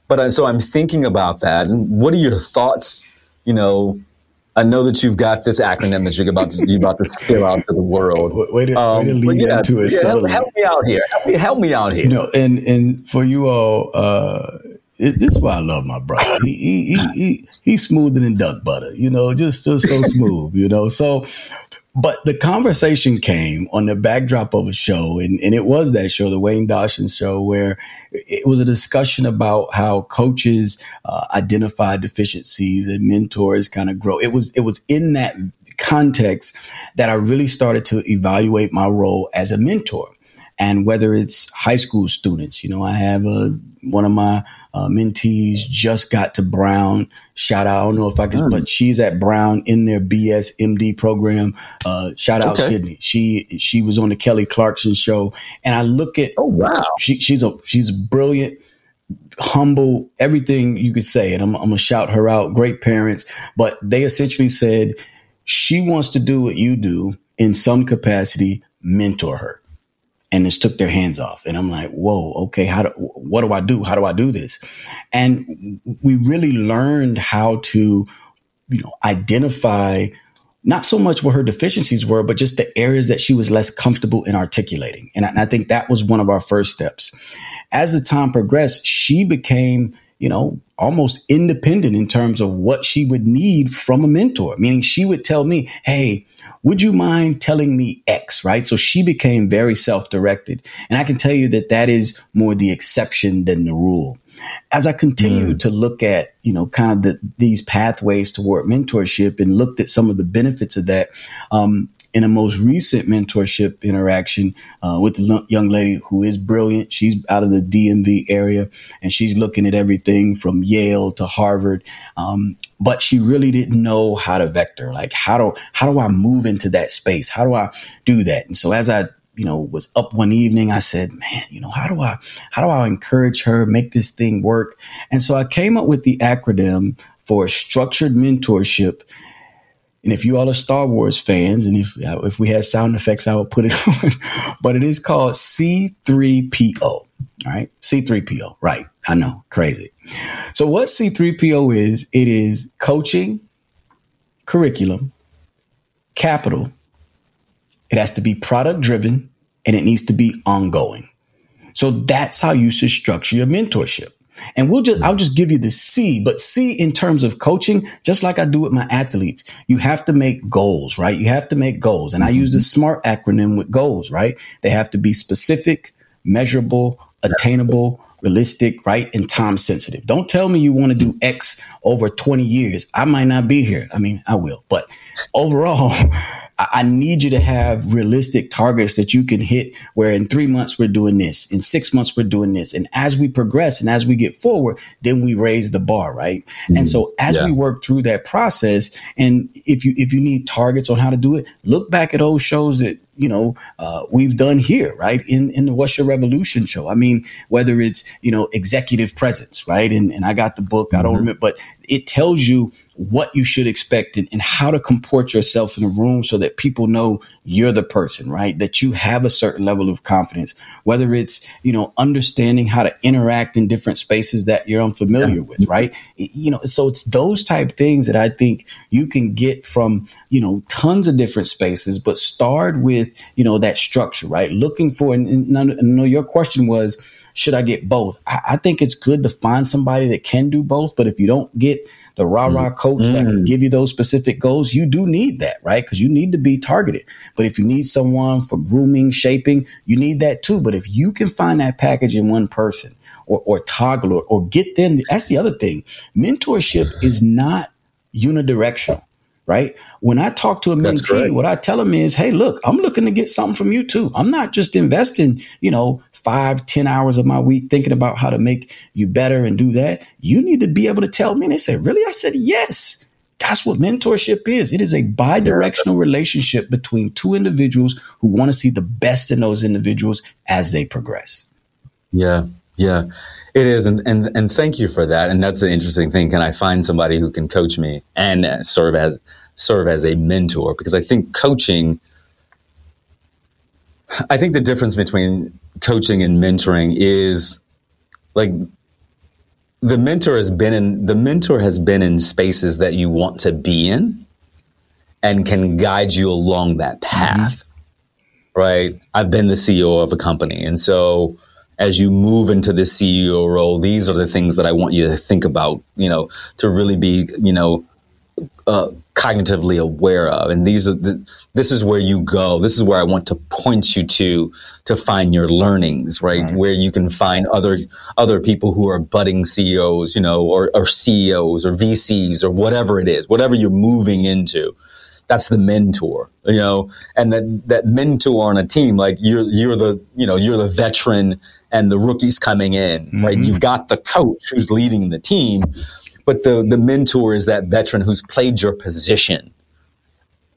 But I, so I'm thinking about that. And what are your thoughts? You know, I know that you've got this acronym that you're about to you're about to spill out to the world. Way to, um, way to lead yeah, into it. Yeah, help, help, me out here. Help me, help me out here. You know, and and for you all, uh, it, this is why I love my brother. He, he, he, he, he's smoother than duck butter, you know, just, just so smooth, you know. So, but the conversation came on the backdrop of a show, and, and it was that show, the Wayne Dawson show, where it was a discussion about how coaches uh, identify deficiencies and mentors kind of grow. It was it was in that context that I really started to evaluate my role as a mentor and whether it's high school students, you know, I have a one of my uh, mentees just got to Brown. Shout out, I don't know if I can, mm. but she's at Brown in their BS MD program. Uh, shout out okay. Sydney. She she was on the Kelly Clarkson show, and I look at oh wow, she, she's a she's brilliant, humble, everything you could say, and I'm, I'm gonna shout her out. Great parents, but they essentially said she wants to do what you do in some capacity. Mentor her and just took their hands off. And I'm like, whoa, okay, how do, what do I do? How do I do this? And we really learned how to, you know, identify not so much what her deficiencies were, but just the areas that she was less comfortable in articulating. And I, and I think that was one of our first steps. As the time progressed, she became, you know, almost independent in terms of what she would need from a mentor, meaning she would tell me, Hey, would you mind telling me X? Right. So she became very self directed. And I can tell you that that is more the exception than the rule. As I continued mm. to look at, you know, kind of the, these pathways toward mentorship and looked at some of the benefits of that, um, in a most recent mentorship interaction uh, with the young lady who is brilliant. She's out of the DMV area and she's looking at everything from Yale to Harvard. Um, but she really didn't know how to vector. Like, how do, how do I move into that space? How do I do that? And so as I you know, was up one evening. I said, man, you know, how do I, how do I encourage her, make this thing work? And so I came up with the acronym for structured mentorship. And if you all are Star Wars fans, and if if we had sound effects, I would put it (laughs) on. but it is called C3PO. All right, C3PO. Right, I know, crazy. So what C3PO is? It is coaching, curriculum, capital. It has to be product driven, and it needs to be ongoing. So that's how you should structure your mentorship. And we'll just, I'll just give you the C, but C in terms of coaching, just like I do with my athletes, you have to make goals, right? You have to make goals. And I use the mm-hmm. SMART acronym with goals, right? They have to be specific, measurable, attainable, realistic, right? And time sensitive. Don't tell me you want to do X over 20 years. I might not be here. I mean, I will, but overall, (laughs) I need you to have realistic targets that you can hit where in three months we're doing this, in six months we're doing this. And as we progress and as we get forward, then we raise the bar, right? Mm-hmm. And so as yeah. we work through that process, and if you if you need targets on how to do it, look back at old shows that you know uh, we've done here right in in the what's your revolution show i mean whether it's you know executive presence right and, and i got the book i don't mm-hmm. remember but it tells you what you should expect and, and, how to comport yourself in a room so that people know you're the person, right? That you have a certain level of confidence, whether it's, you know, understanding how to interact in different spaces that you're unfamiliar yeah. with, right? You know, so it's those type things that I think you can get from, you know, tons of different spaces, but start with, you know, that structure, right? Looking for, and, know your question was, should I get both? I, I, think it's good to find somebody that can do both. But if you don't get the rah rah mm. coach mm. that can mm. give you those specific goals, you do need that, right? Because you need to be targeted. But if you need someone for grooming, shaping, you need that too. But if you can find that package in one person or, or toggle or, or get them, that's the other thing. Mentorship is not unidirectional right? When I talk to a mentee, what I tell them is, hey, look, I'm looking to get something from you too. I'm not just investing, you know, five, ten hours of my week thinking about how to make you better and do that. You need to be able to tell me. And they said, really? I said, yes. That's what mentorship is. It is a bi-directional relationship between two individuals who want to see the best in those individuals as they progress. Yeah, yeah. It is, and, and and thank you for that. And that's an interesting thing. Can I find somebody who can coach me and serve as serve as a mentor? Because I think coaching. I think the difference between coaching and mentoring is like the mentor has been in the mentor has been in spaces that you want to be in and can guide you along that path. Mm-hmm. Right? I've been the CEO of a company and so as you move into the CEO role, these are the things that I want you to think about, you know, to really be, you know, uh, cognitively aware of. And these are the, this is where you go. This is where I want to point you to to find your learnings, right? right. Where you can find other other people who are budding CEOs, you know, or, or CEOs or VCs or whatever it is, whatever you're moving into that's the mentor, you know, and that that mentor on a team, like you're you're the you know you're the veteran and the rookies coming in, mm-hmm. right? You've got the coach who's leading the team, but the the mentor is that veteran who's played your position.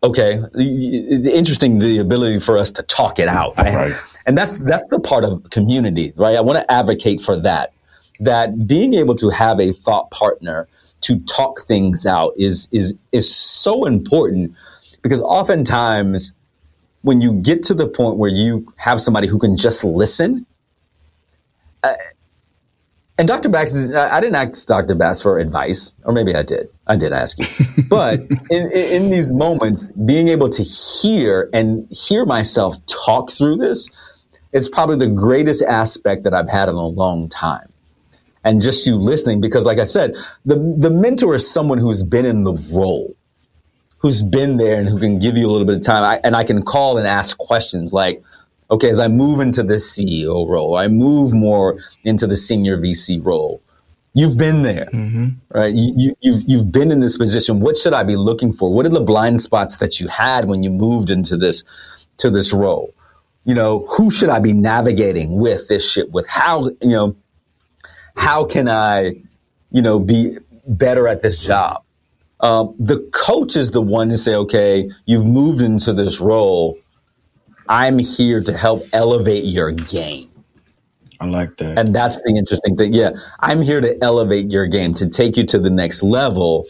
Okay, interesting the ability for us to talk it out, right? And that's that's the part of community, right? I want to advocate for that. That being able to have a thought partner to talk things out is is is so important because oftentimes when you get to the point where you have somebody who can just listen uh, and Dr. Batts, I didn't ask Dr. Batts for advice, or maybe I did. I did ask you. (laughs) But in, in, these moments, being able to hear and hear myself talk through this is probably the greatest aspect that I've had in a long time and just you listening because like i said the the mentor is someone who's been in the role who's been there and who can give you a little bit of time I, and i can call and ask questions like okay as i move into the ceo role i move more into the senior vc role You've been there, right? You, you, you've you've been in this position. What should I be looking for? What are the blind spots that you had when you moved into this to this role? You know, who should I be navigating with this ship with? How you know? How can I, you know, be better at this job? Um, the coach is the one to say, okay, you've moved into this role. I'm here to help elevate your game. I like that. And that's the interesting thing. Yeah, I'm here to elevate your game, to take you to the next level,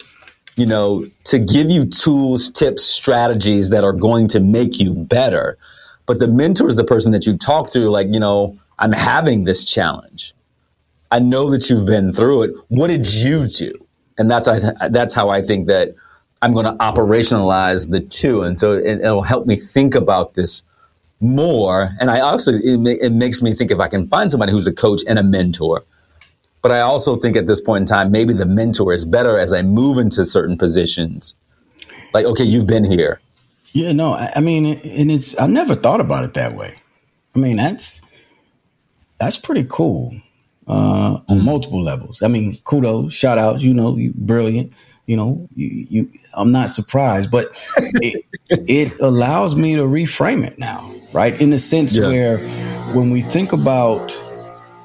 you know, to give you tools, tips, strategies that are going to make you better. But the mentor is the person that you talk to, like, you know, I'm having this challenge. I know that you've been through it. What did you do? And that's I th- that's how I think that I'm going to operationalize the two, and so it, it'll help me think about this more. And I also it, ma- it makes me think if I can find somebody who's a coach and a mentor. But I also think at this point in time, maybe the mentor is better as I move into certain positions. Like, okay, you've been here. Yeah, no, I, I mean, and it's I never thought about it that way. I mean, that's that's pretty cool uh, on multiple levels. I mean, kudos, shout outs. You know, you brilliant. You know, you, you I'm not surprised, but it, (laughs) it allows me to reframe it now, right? In the sense Yeah. where when we think about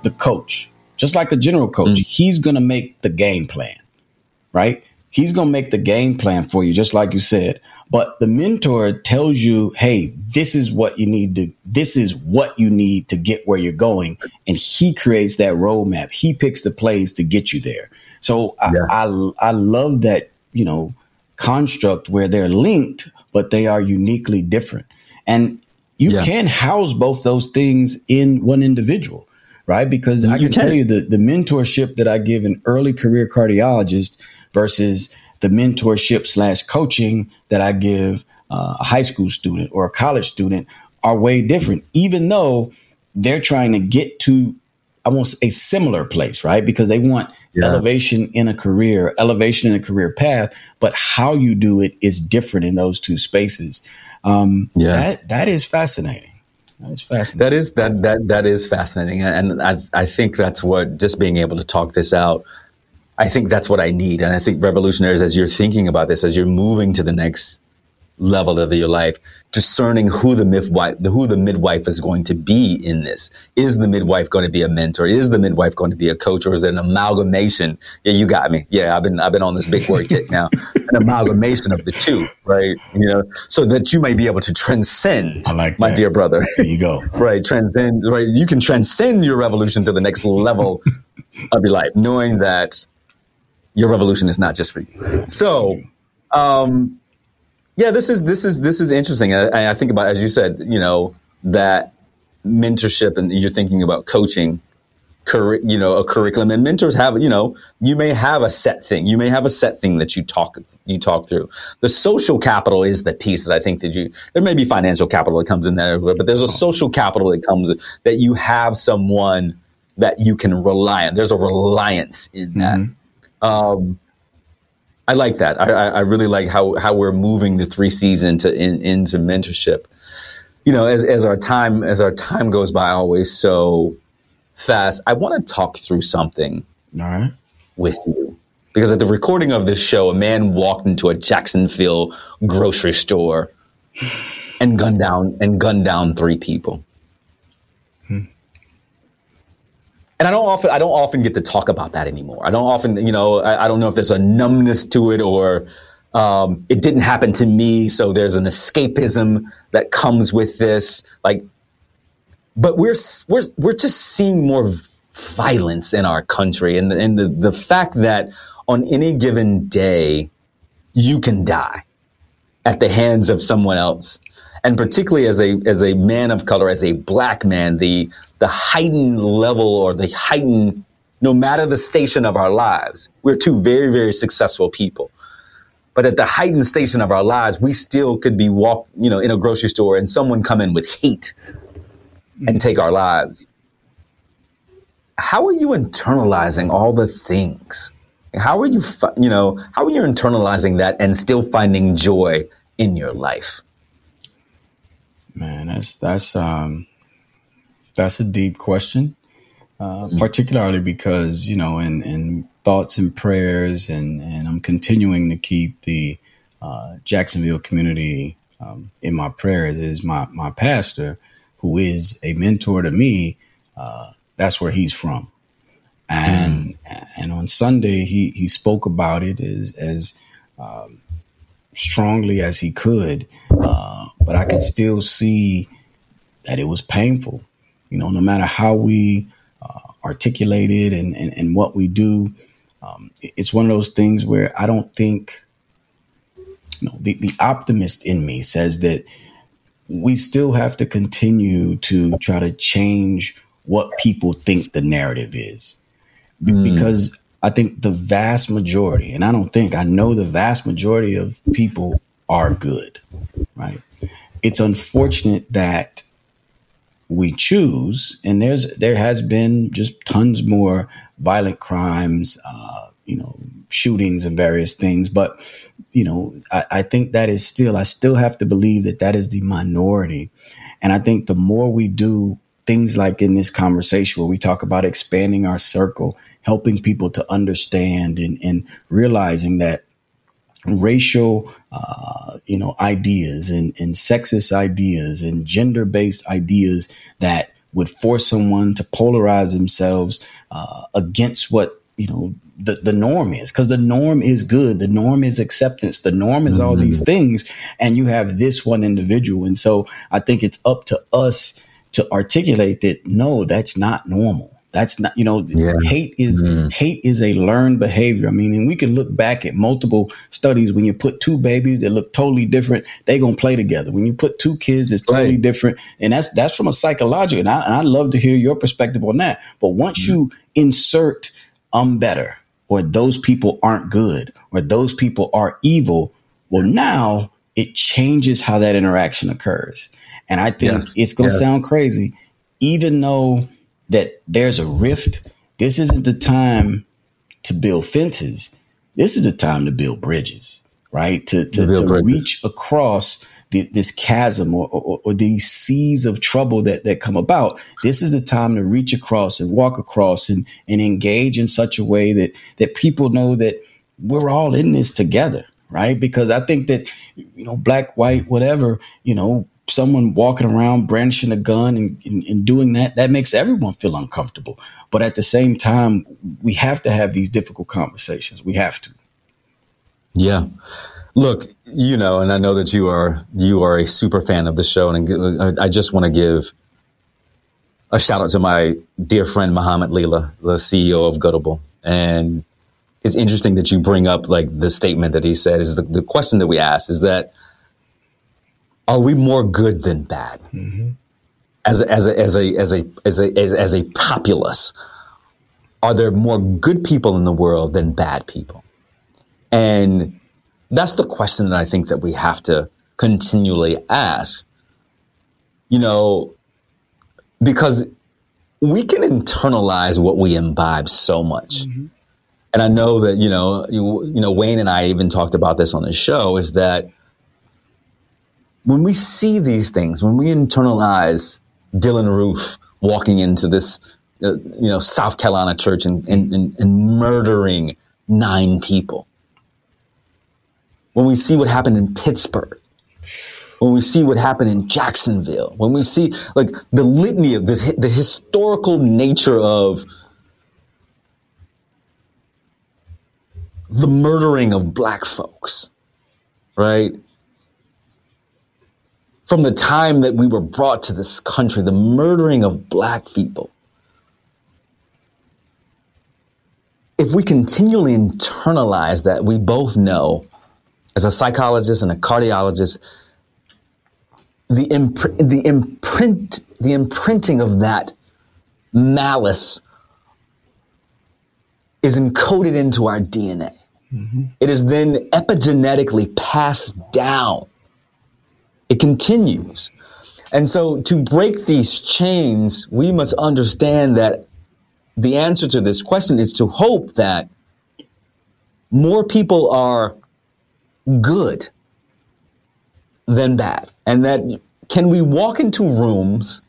the coach, just like a general coach, mm. he's going to make the game plan right? He's going to make the game plan for you, just like you said. But the mentor tells you, hey, this is what you need to, this is what you need to get where you're going. And he creates that roadmap. He picks the plays to get you there. So I, I, I love that, you know, construct where they're linked, but they are uniquely different. And you Yeah. can house both those things in one individual, right? Because I You can, tell you the, the mentorship that I give an early career cardiologist versus the mentorship slash coaching that I give uh, a high school student or a college student are way different, even though they're trying to get to almost a similar place, right? Because they want Yeah. elevation in a career, elevation in a career path, but how you do it is different in those two spaces. Um, Yeah. that that is fascinating. That is fascinating. That is that that that is fascinating, and I I think that's what just being able to talk this out. I think that's what I need, and I think revolutionaries, as you're thinking about this, as you're moving to the next level of your life, discerning who the midwife, who the midwife is going to be in this. Is the midwife going to be a mentor? Is the midwife going to be a coach, or is it an amalgamation? Yeah, you got me. Yeah, I've been I've been on this big word kick now. (laughs) An amalgamation of the two, right? You know, so that you may be able to transcend, I like my that. dear brother. there you go. (laughs) right transcend right you can transcend your revolution to the next level (laughs) of your life knowing that your revolution is not just for you so um yeah this is this is this is interesting. I, I think about as you said you know that mentorship and you're thinking about coaching curri- you know a curriculum. And mentors have you know you may have a set thing. You may have a set thing that you talk you talk through. The social capital is the piece that i think that you there may be financial capital that comes in there but there's a social capital that comes that you have someone that you can rely on. There's a reliance in that. Um, I like that. I, I, I really like how, how we're moving the three C's into in, into mentorship. You know, as, as our time as our time goes by, always so fast. I want to talk through something right. with you because at the recording of this show, a man walked into a Jacksonville grocery store and gunned down and gunned down three people. And I don't often I don't often get to talk about that anymore. I don't often, you know, I, I don't know if there's a numbness to it or um, it didn't happen to me, so there's an escapism that comes with this. Like, but we're we're we're just seeing more violence in our country, and and the the fact that on any given day you can die at the hands of someone else, and particularly as a as a man of color, as a black man, the the heightened level or the heightened, no matter the station of our lives, we're two very very successful people. But at the heightened station of our lives, we still could be walk, you know, in a grocery store and someone come in with hate and mm-hmm. take our lives. How are you internalizing all the things? How are you, you know, how are you internalizing that and still finding joy in your life? Man, that's that's um that's a deep question. uh, particularly because you know, in, in thoughts and prayers, and and I'm continuing to keep the uh, Jacksonville community um, in my prayers. Is my my pastor, who is a mentor to me. Uh, that's where he's from, and and on Sunday he he spoke about it as as um, strongly as he could, uh, but I could still see that it was painful. You know, no matter how we uh, articulate it and, and, and what we do, um, it's one of those things where I don't think, you know, the, the optimist in me says that we still have to continue to try to change what people think the narrative is. Be- Because I think the vast majority, and I don't think, I know the vast majority of people are good, right? It's unfortunate that we choose, and there's there has been just tons more violent crimes, uh, you know, shootings and various things. But you know, I, I think that is still I still have to believe that that is the minority, and I think the more we do things like in this conversation where we talk about expanding our circle, helping people to understand and, and realizing that racial uh, you know ideas and, and sexist ideas and gender based ideas that would force someone to polarize themselves uh, against what you know the, the norm is. Because the norm is good. The norm is acceptance. The norm is all these things. And you have this one individual. And so i think it's up to us to articulate that no that's not normal that's not you know hate is mm. hate is a learned behavior i mean and we can look back at multiple studies. When you put two babies that look totally different they gonna play together. When you put two kids that's totally Right. different and that's that's from a psychological and I, and I love to hear your perspective on that. But once mm-hmm. you insert i'm better or those people aren't good or those people are evil well now it changes how that interaction occurs. And i think Yes. it's going to Yes. sound crazy even though that there's a rift. This isn't the time to build fences. This is the time to build bridges right? To to, To to reach across the, this chasm or, or, or these seas of trouble that, that come about. This is the time to reach across and walk across and, and engage in such a way that that people know that we're all in this together right? Because i think that you know black white whatever you know someone walking around brandishing a gun and, and, and doing that that makes everyone feel uncomfortable but at the same time we have to have these difficult conversations we have to Yeah. Look, you know, and I know that you are you are a super fan of the show, and I just want to give a shout out to my dear friend Muhammad Lila, the CEO of Goodable. And it's interesting that you bring up like the statement that he said is the, the question that we asked is that are we more good than bad mm-hmm. as a, as a, as a as a as a as, as a populace? Are there more good people in the world than bad people? And that's the question that I think that we have to continually ask. You know, because we can internalize what we imbibe so much. Mm-hmm. And I know that, you know, you, you know, Wayne and I even talked about this on the show is that when we see these things, when we internalize Dylann Roof walking into this, uh, you know, South Carolina church and, and, and, and murdering nine people, when we see what happened in Pittsburgh, when we see what happened in Jacksonville, when we see like the litany of the, the historical nature of the murdering of black folks, right? From the time that we were brought to this country, the murdering of black people. If we continually internalize that, we both know as a psychologist and a cardiologist, the impr- the imprint the imprinting of that malice is encoded into our DNA. Mm-hmm. It is then epigenetically passed down. It continues. And so to break these chains, we must understand that the answer to this question is to hope that more people are good than bad. And that can we walk into rooms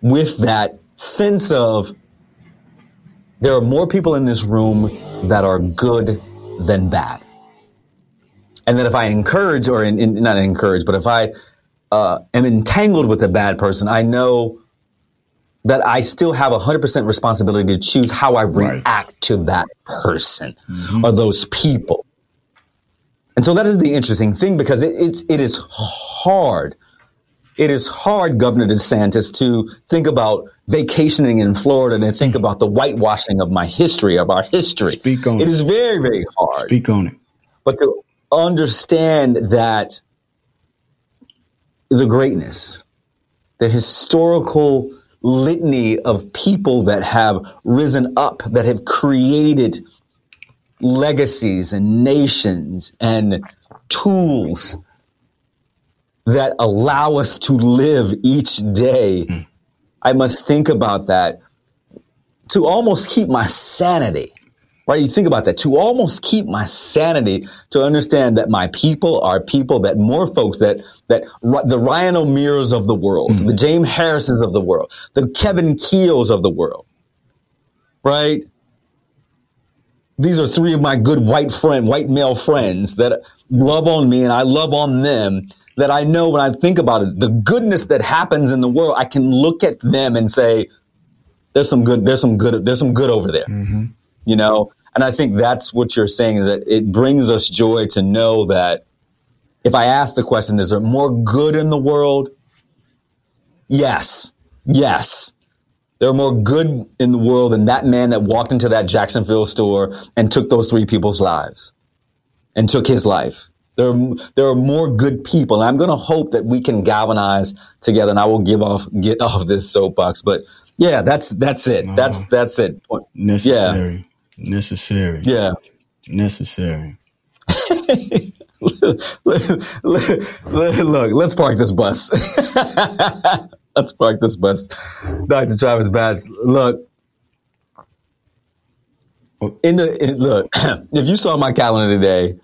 with that sense of there are more people in this room that are good than bad. And that if I encourage, or in, in, not encourage, but if I uh, am entangled with a bad person, I know that I still have 100% responsibility to choose how I Right. react to that person or those people. And so that is the interesting thing because it, it's, it is hard. It is hard, Governor DeSantis, to think about vacationing in Florida and think about the whitewashing of my history, of our history. Speak on It it. is very, very hard Speak on it. but to understand that the greatness, the historical litany of people that have risen up, that have created legacies and nations and tools that allow us to live each day. Hmm. I must think about that to almost keep my sanity. Right? You think about that. To almost keep my sanity, to understand that my people are people that more folks that that the Ryan O'Mears of the world, mm-hmm. the James Harrisons of the world, the Kevin Keels of the world, right? These are three of my good white friend, white male friends that love on me and I love on them. That I know when I think about it, the goodness that happens in the world, I can look at them and say, there's some good, there's some good, there's some good over there mm-hmm. You know? And i think that's what you're saying that it brings us joy to know that if i ask the question is there more good in the world? Yes. Yes. There are more good in the world than that man that walked into that jacksonville store and took those three people's lives and took his life. There are, there are more good people. And i'm going to hope that we can galvanize together and i will give off get (laughs) off this soapbox. But yeah that's that's it. That's that's it. Necessary. Necessary. yeah Necessary. look, look, let's park this bus. let's park this bus. Dr. Travis Batts, look. In the in, look, (clears throat) if you saw my calendar today,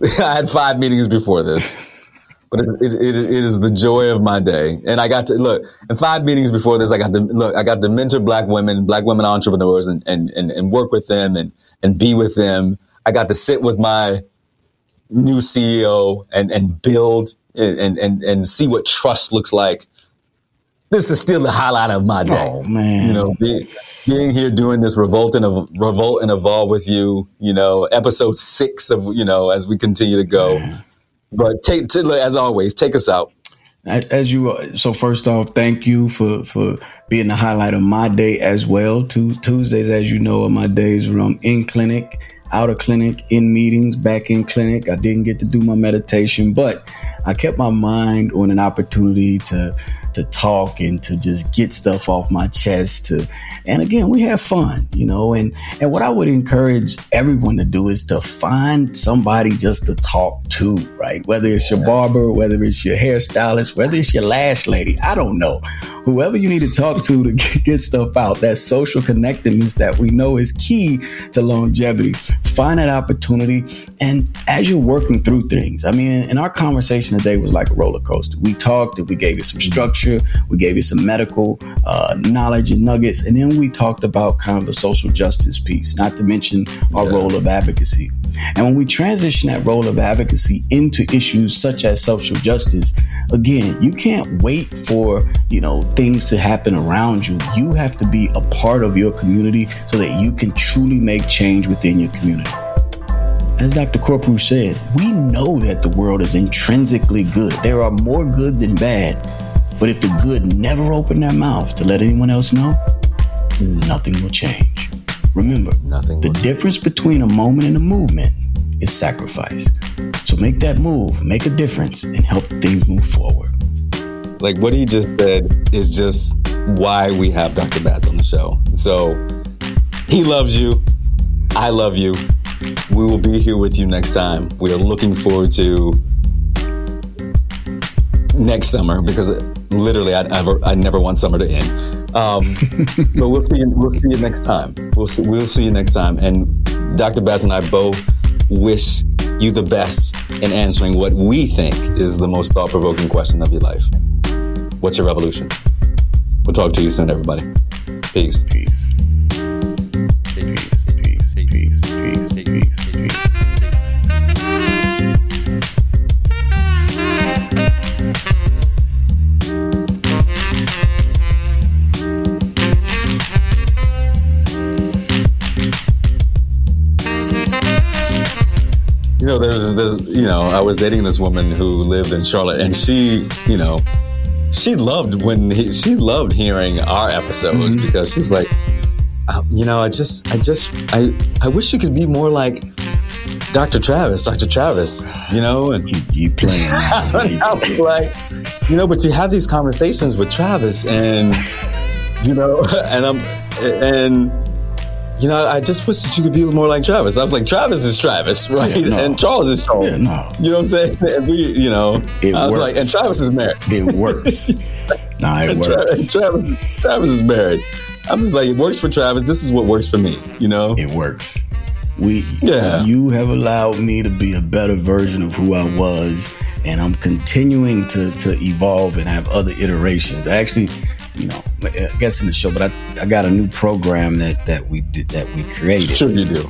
(laughs) I had five meetings before this. But it, it, it, is the joy of my day, and I got to look. In five meetings before this, I got to look. I got to mentor black women, black women entrepreneurs, and and and, and work with them and and be with them. I got to sit with my new CEO and and build and and and see what trust looks like. This is still the highlight of my day. Oh man. You know, being, being here doing this revolt and Ev- revolt and evolve with you. You know, episode six of you know as we continue to go. But take to, as always, take us out. As you, uh, so first off, thank you for for being the highlight of my day as well. Two Tuesdays, as you know, are my days where I'm in clinic, out of clinic, in meetings, back in clinic. I didn't get to do my meditation, but I kept my mind on an opportunity to to talk and to just get stuff off my chest. To and again, we have fun, you know. And and what I would encourage everyone to do is to find somebody just to talk to, right? Whether it's your barber, whether it's your hairstylist, whether it's your lash lady, I don't know. Whoever you need to talk to to get, (laughs) get stuff out, that social connectedness that we know is key to longevity. Find that opportunity, and as you're working through things, I mean, and our conversation today was like a roller coaster. We talked, and we gave you some mm-hmm. structure, we gave you some medical uh, knowledge and nuggets, and then we talked about kind of the social justice piece, not to mention our role of advocacy. And when we transition that role of advocacy into issues such as social justice, again, you can't wait for, you know, things to happen around you. You have to be a part of your community so that you can truly make change within your community. As Dr. Corpu said, we know that the world is intrinsically good. There are more good than bad. But if the good never open their mouth to let anyone else know, nothing will change. Remember, Nothing the difference between a moment and a movement is sacrifice. So make that move, make a difference, and help things move forward. Like what he just said is just why we have Dr. Batts on the show. So he loves you. I love you. We will be here with you next time. We are looking forward to next summer because literally I, I, I never want summer to end. Um, (laughs) but we'll see. You, we'll see you next time. We'll see, we'll see you next time. And Dr. Batts and I both wish you the best in answering what we think is the most thought-provoking question of your life. What's your revolution? We'll talk to you soon, everybody. Peace. Peace. I was dating this woman who lived in Charlotte, and she, you know, she loved when he, she loved hearing our episodes Mm-hmm. because she was like, uh, you know, I just, I just, I, I wish you could be more like Dr. Travis, Dr. Travis, you know, and You, you playing (laughs) I was like, you know, but you have these conversations with Travis, and you know, (laughs) and I'm, and you know, I just wish that you could be more like Travis. I was like, Travis is Travis, right? Yeah, no. And Charles is Charles. Yeah, no. You know what I'm saying? (laughs) And we, you know, It I was works. like, and Travis is married. It works. (laughs) nah, it And works. and Travis, Travis is married. I'm just like, it works for Travis. This is what works for me. You know? It works. We, Yeah. you have allowed me to be a better version of who I was, and I'm continuing to to evolve and have other iterations. I actually, you know, I guess in the show, but I, I got a new program that that we did that we created. Sure, you do. (laughs)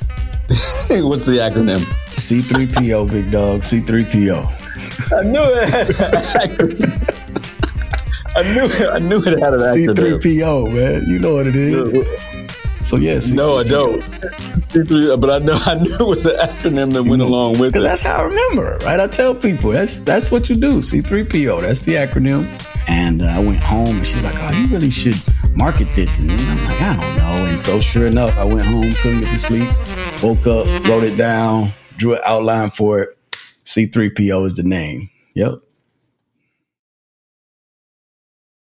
What's the acronym? C3PO, big dog. C3PO. I knew it. I knew it. I knew it had an acronym. C3PO, man. You know what it is. So yeah, C3PO. No, I don't. C3, but I know I knew it was the acronym that went mm-hmm. along with Because it. that's how I remember it, right? I tell people that's that's what you do. C3PO, that's the acronym. And uh, I went home and she's like, oh, you really should market this. And I'm like, I don't know. And so sure enough, I went home, couldn't get to sleep, woke up, wrote it down, drew an outline for it. C3PO is the name. Yep.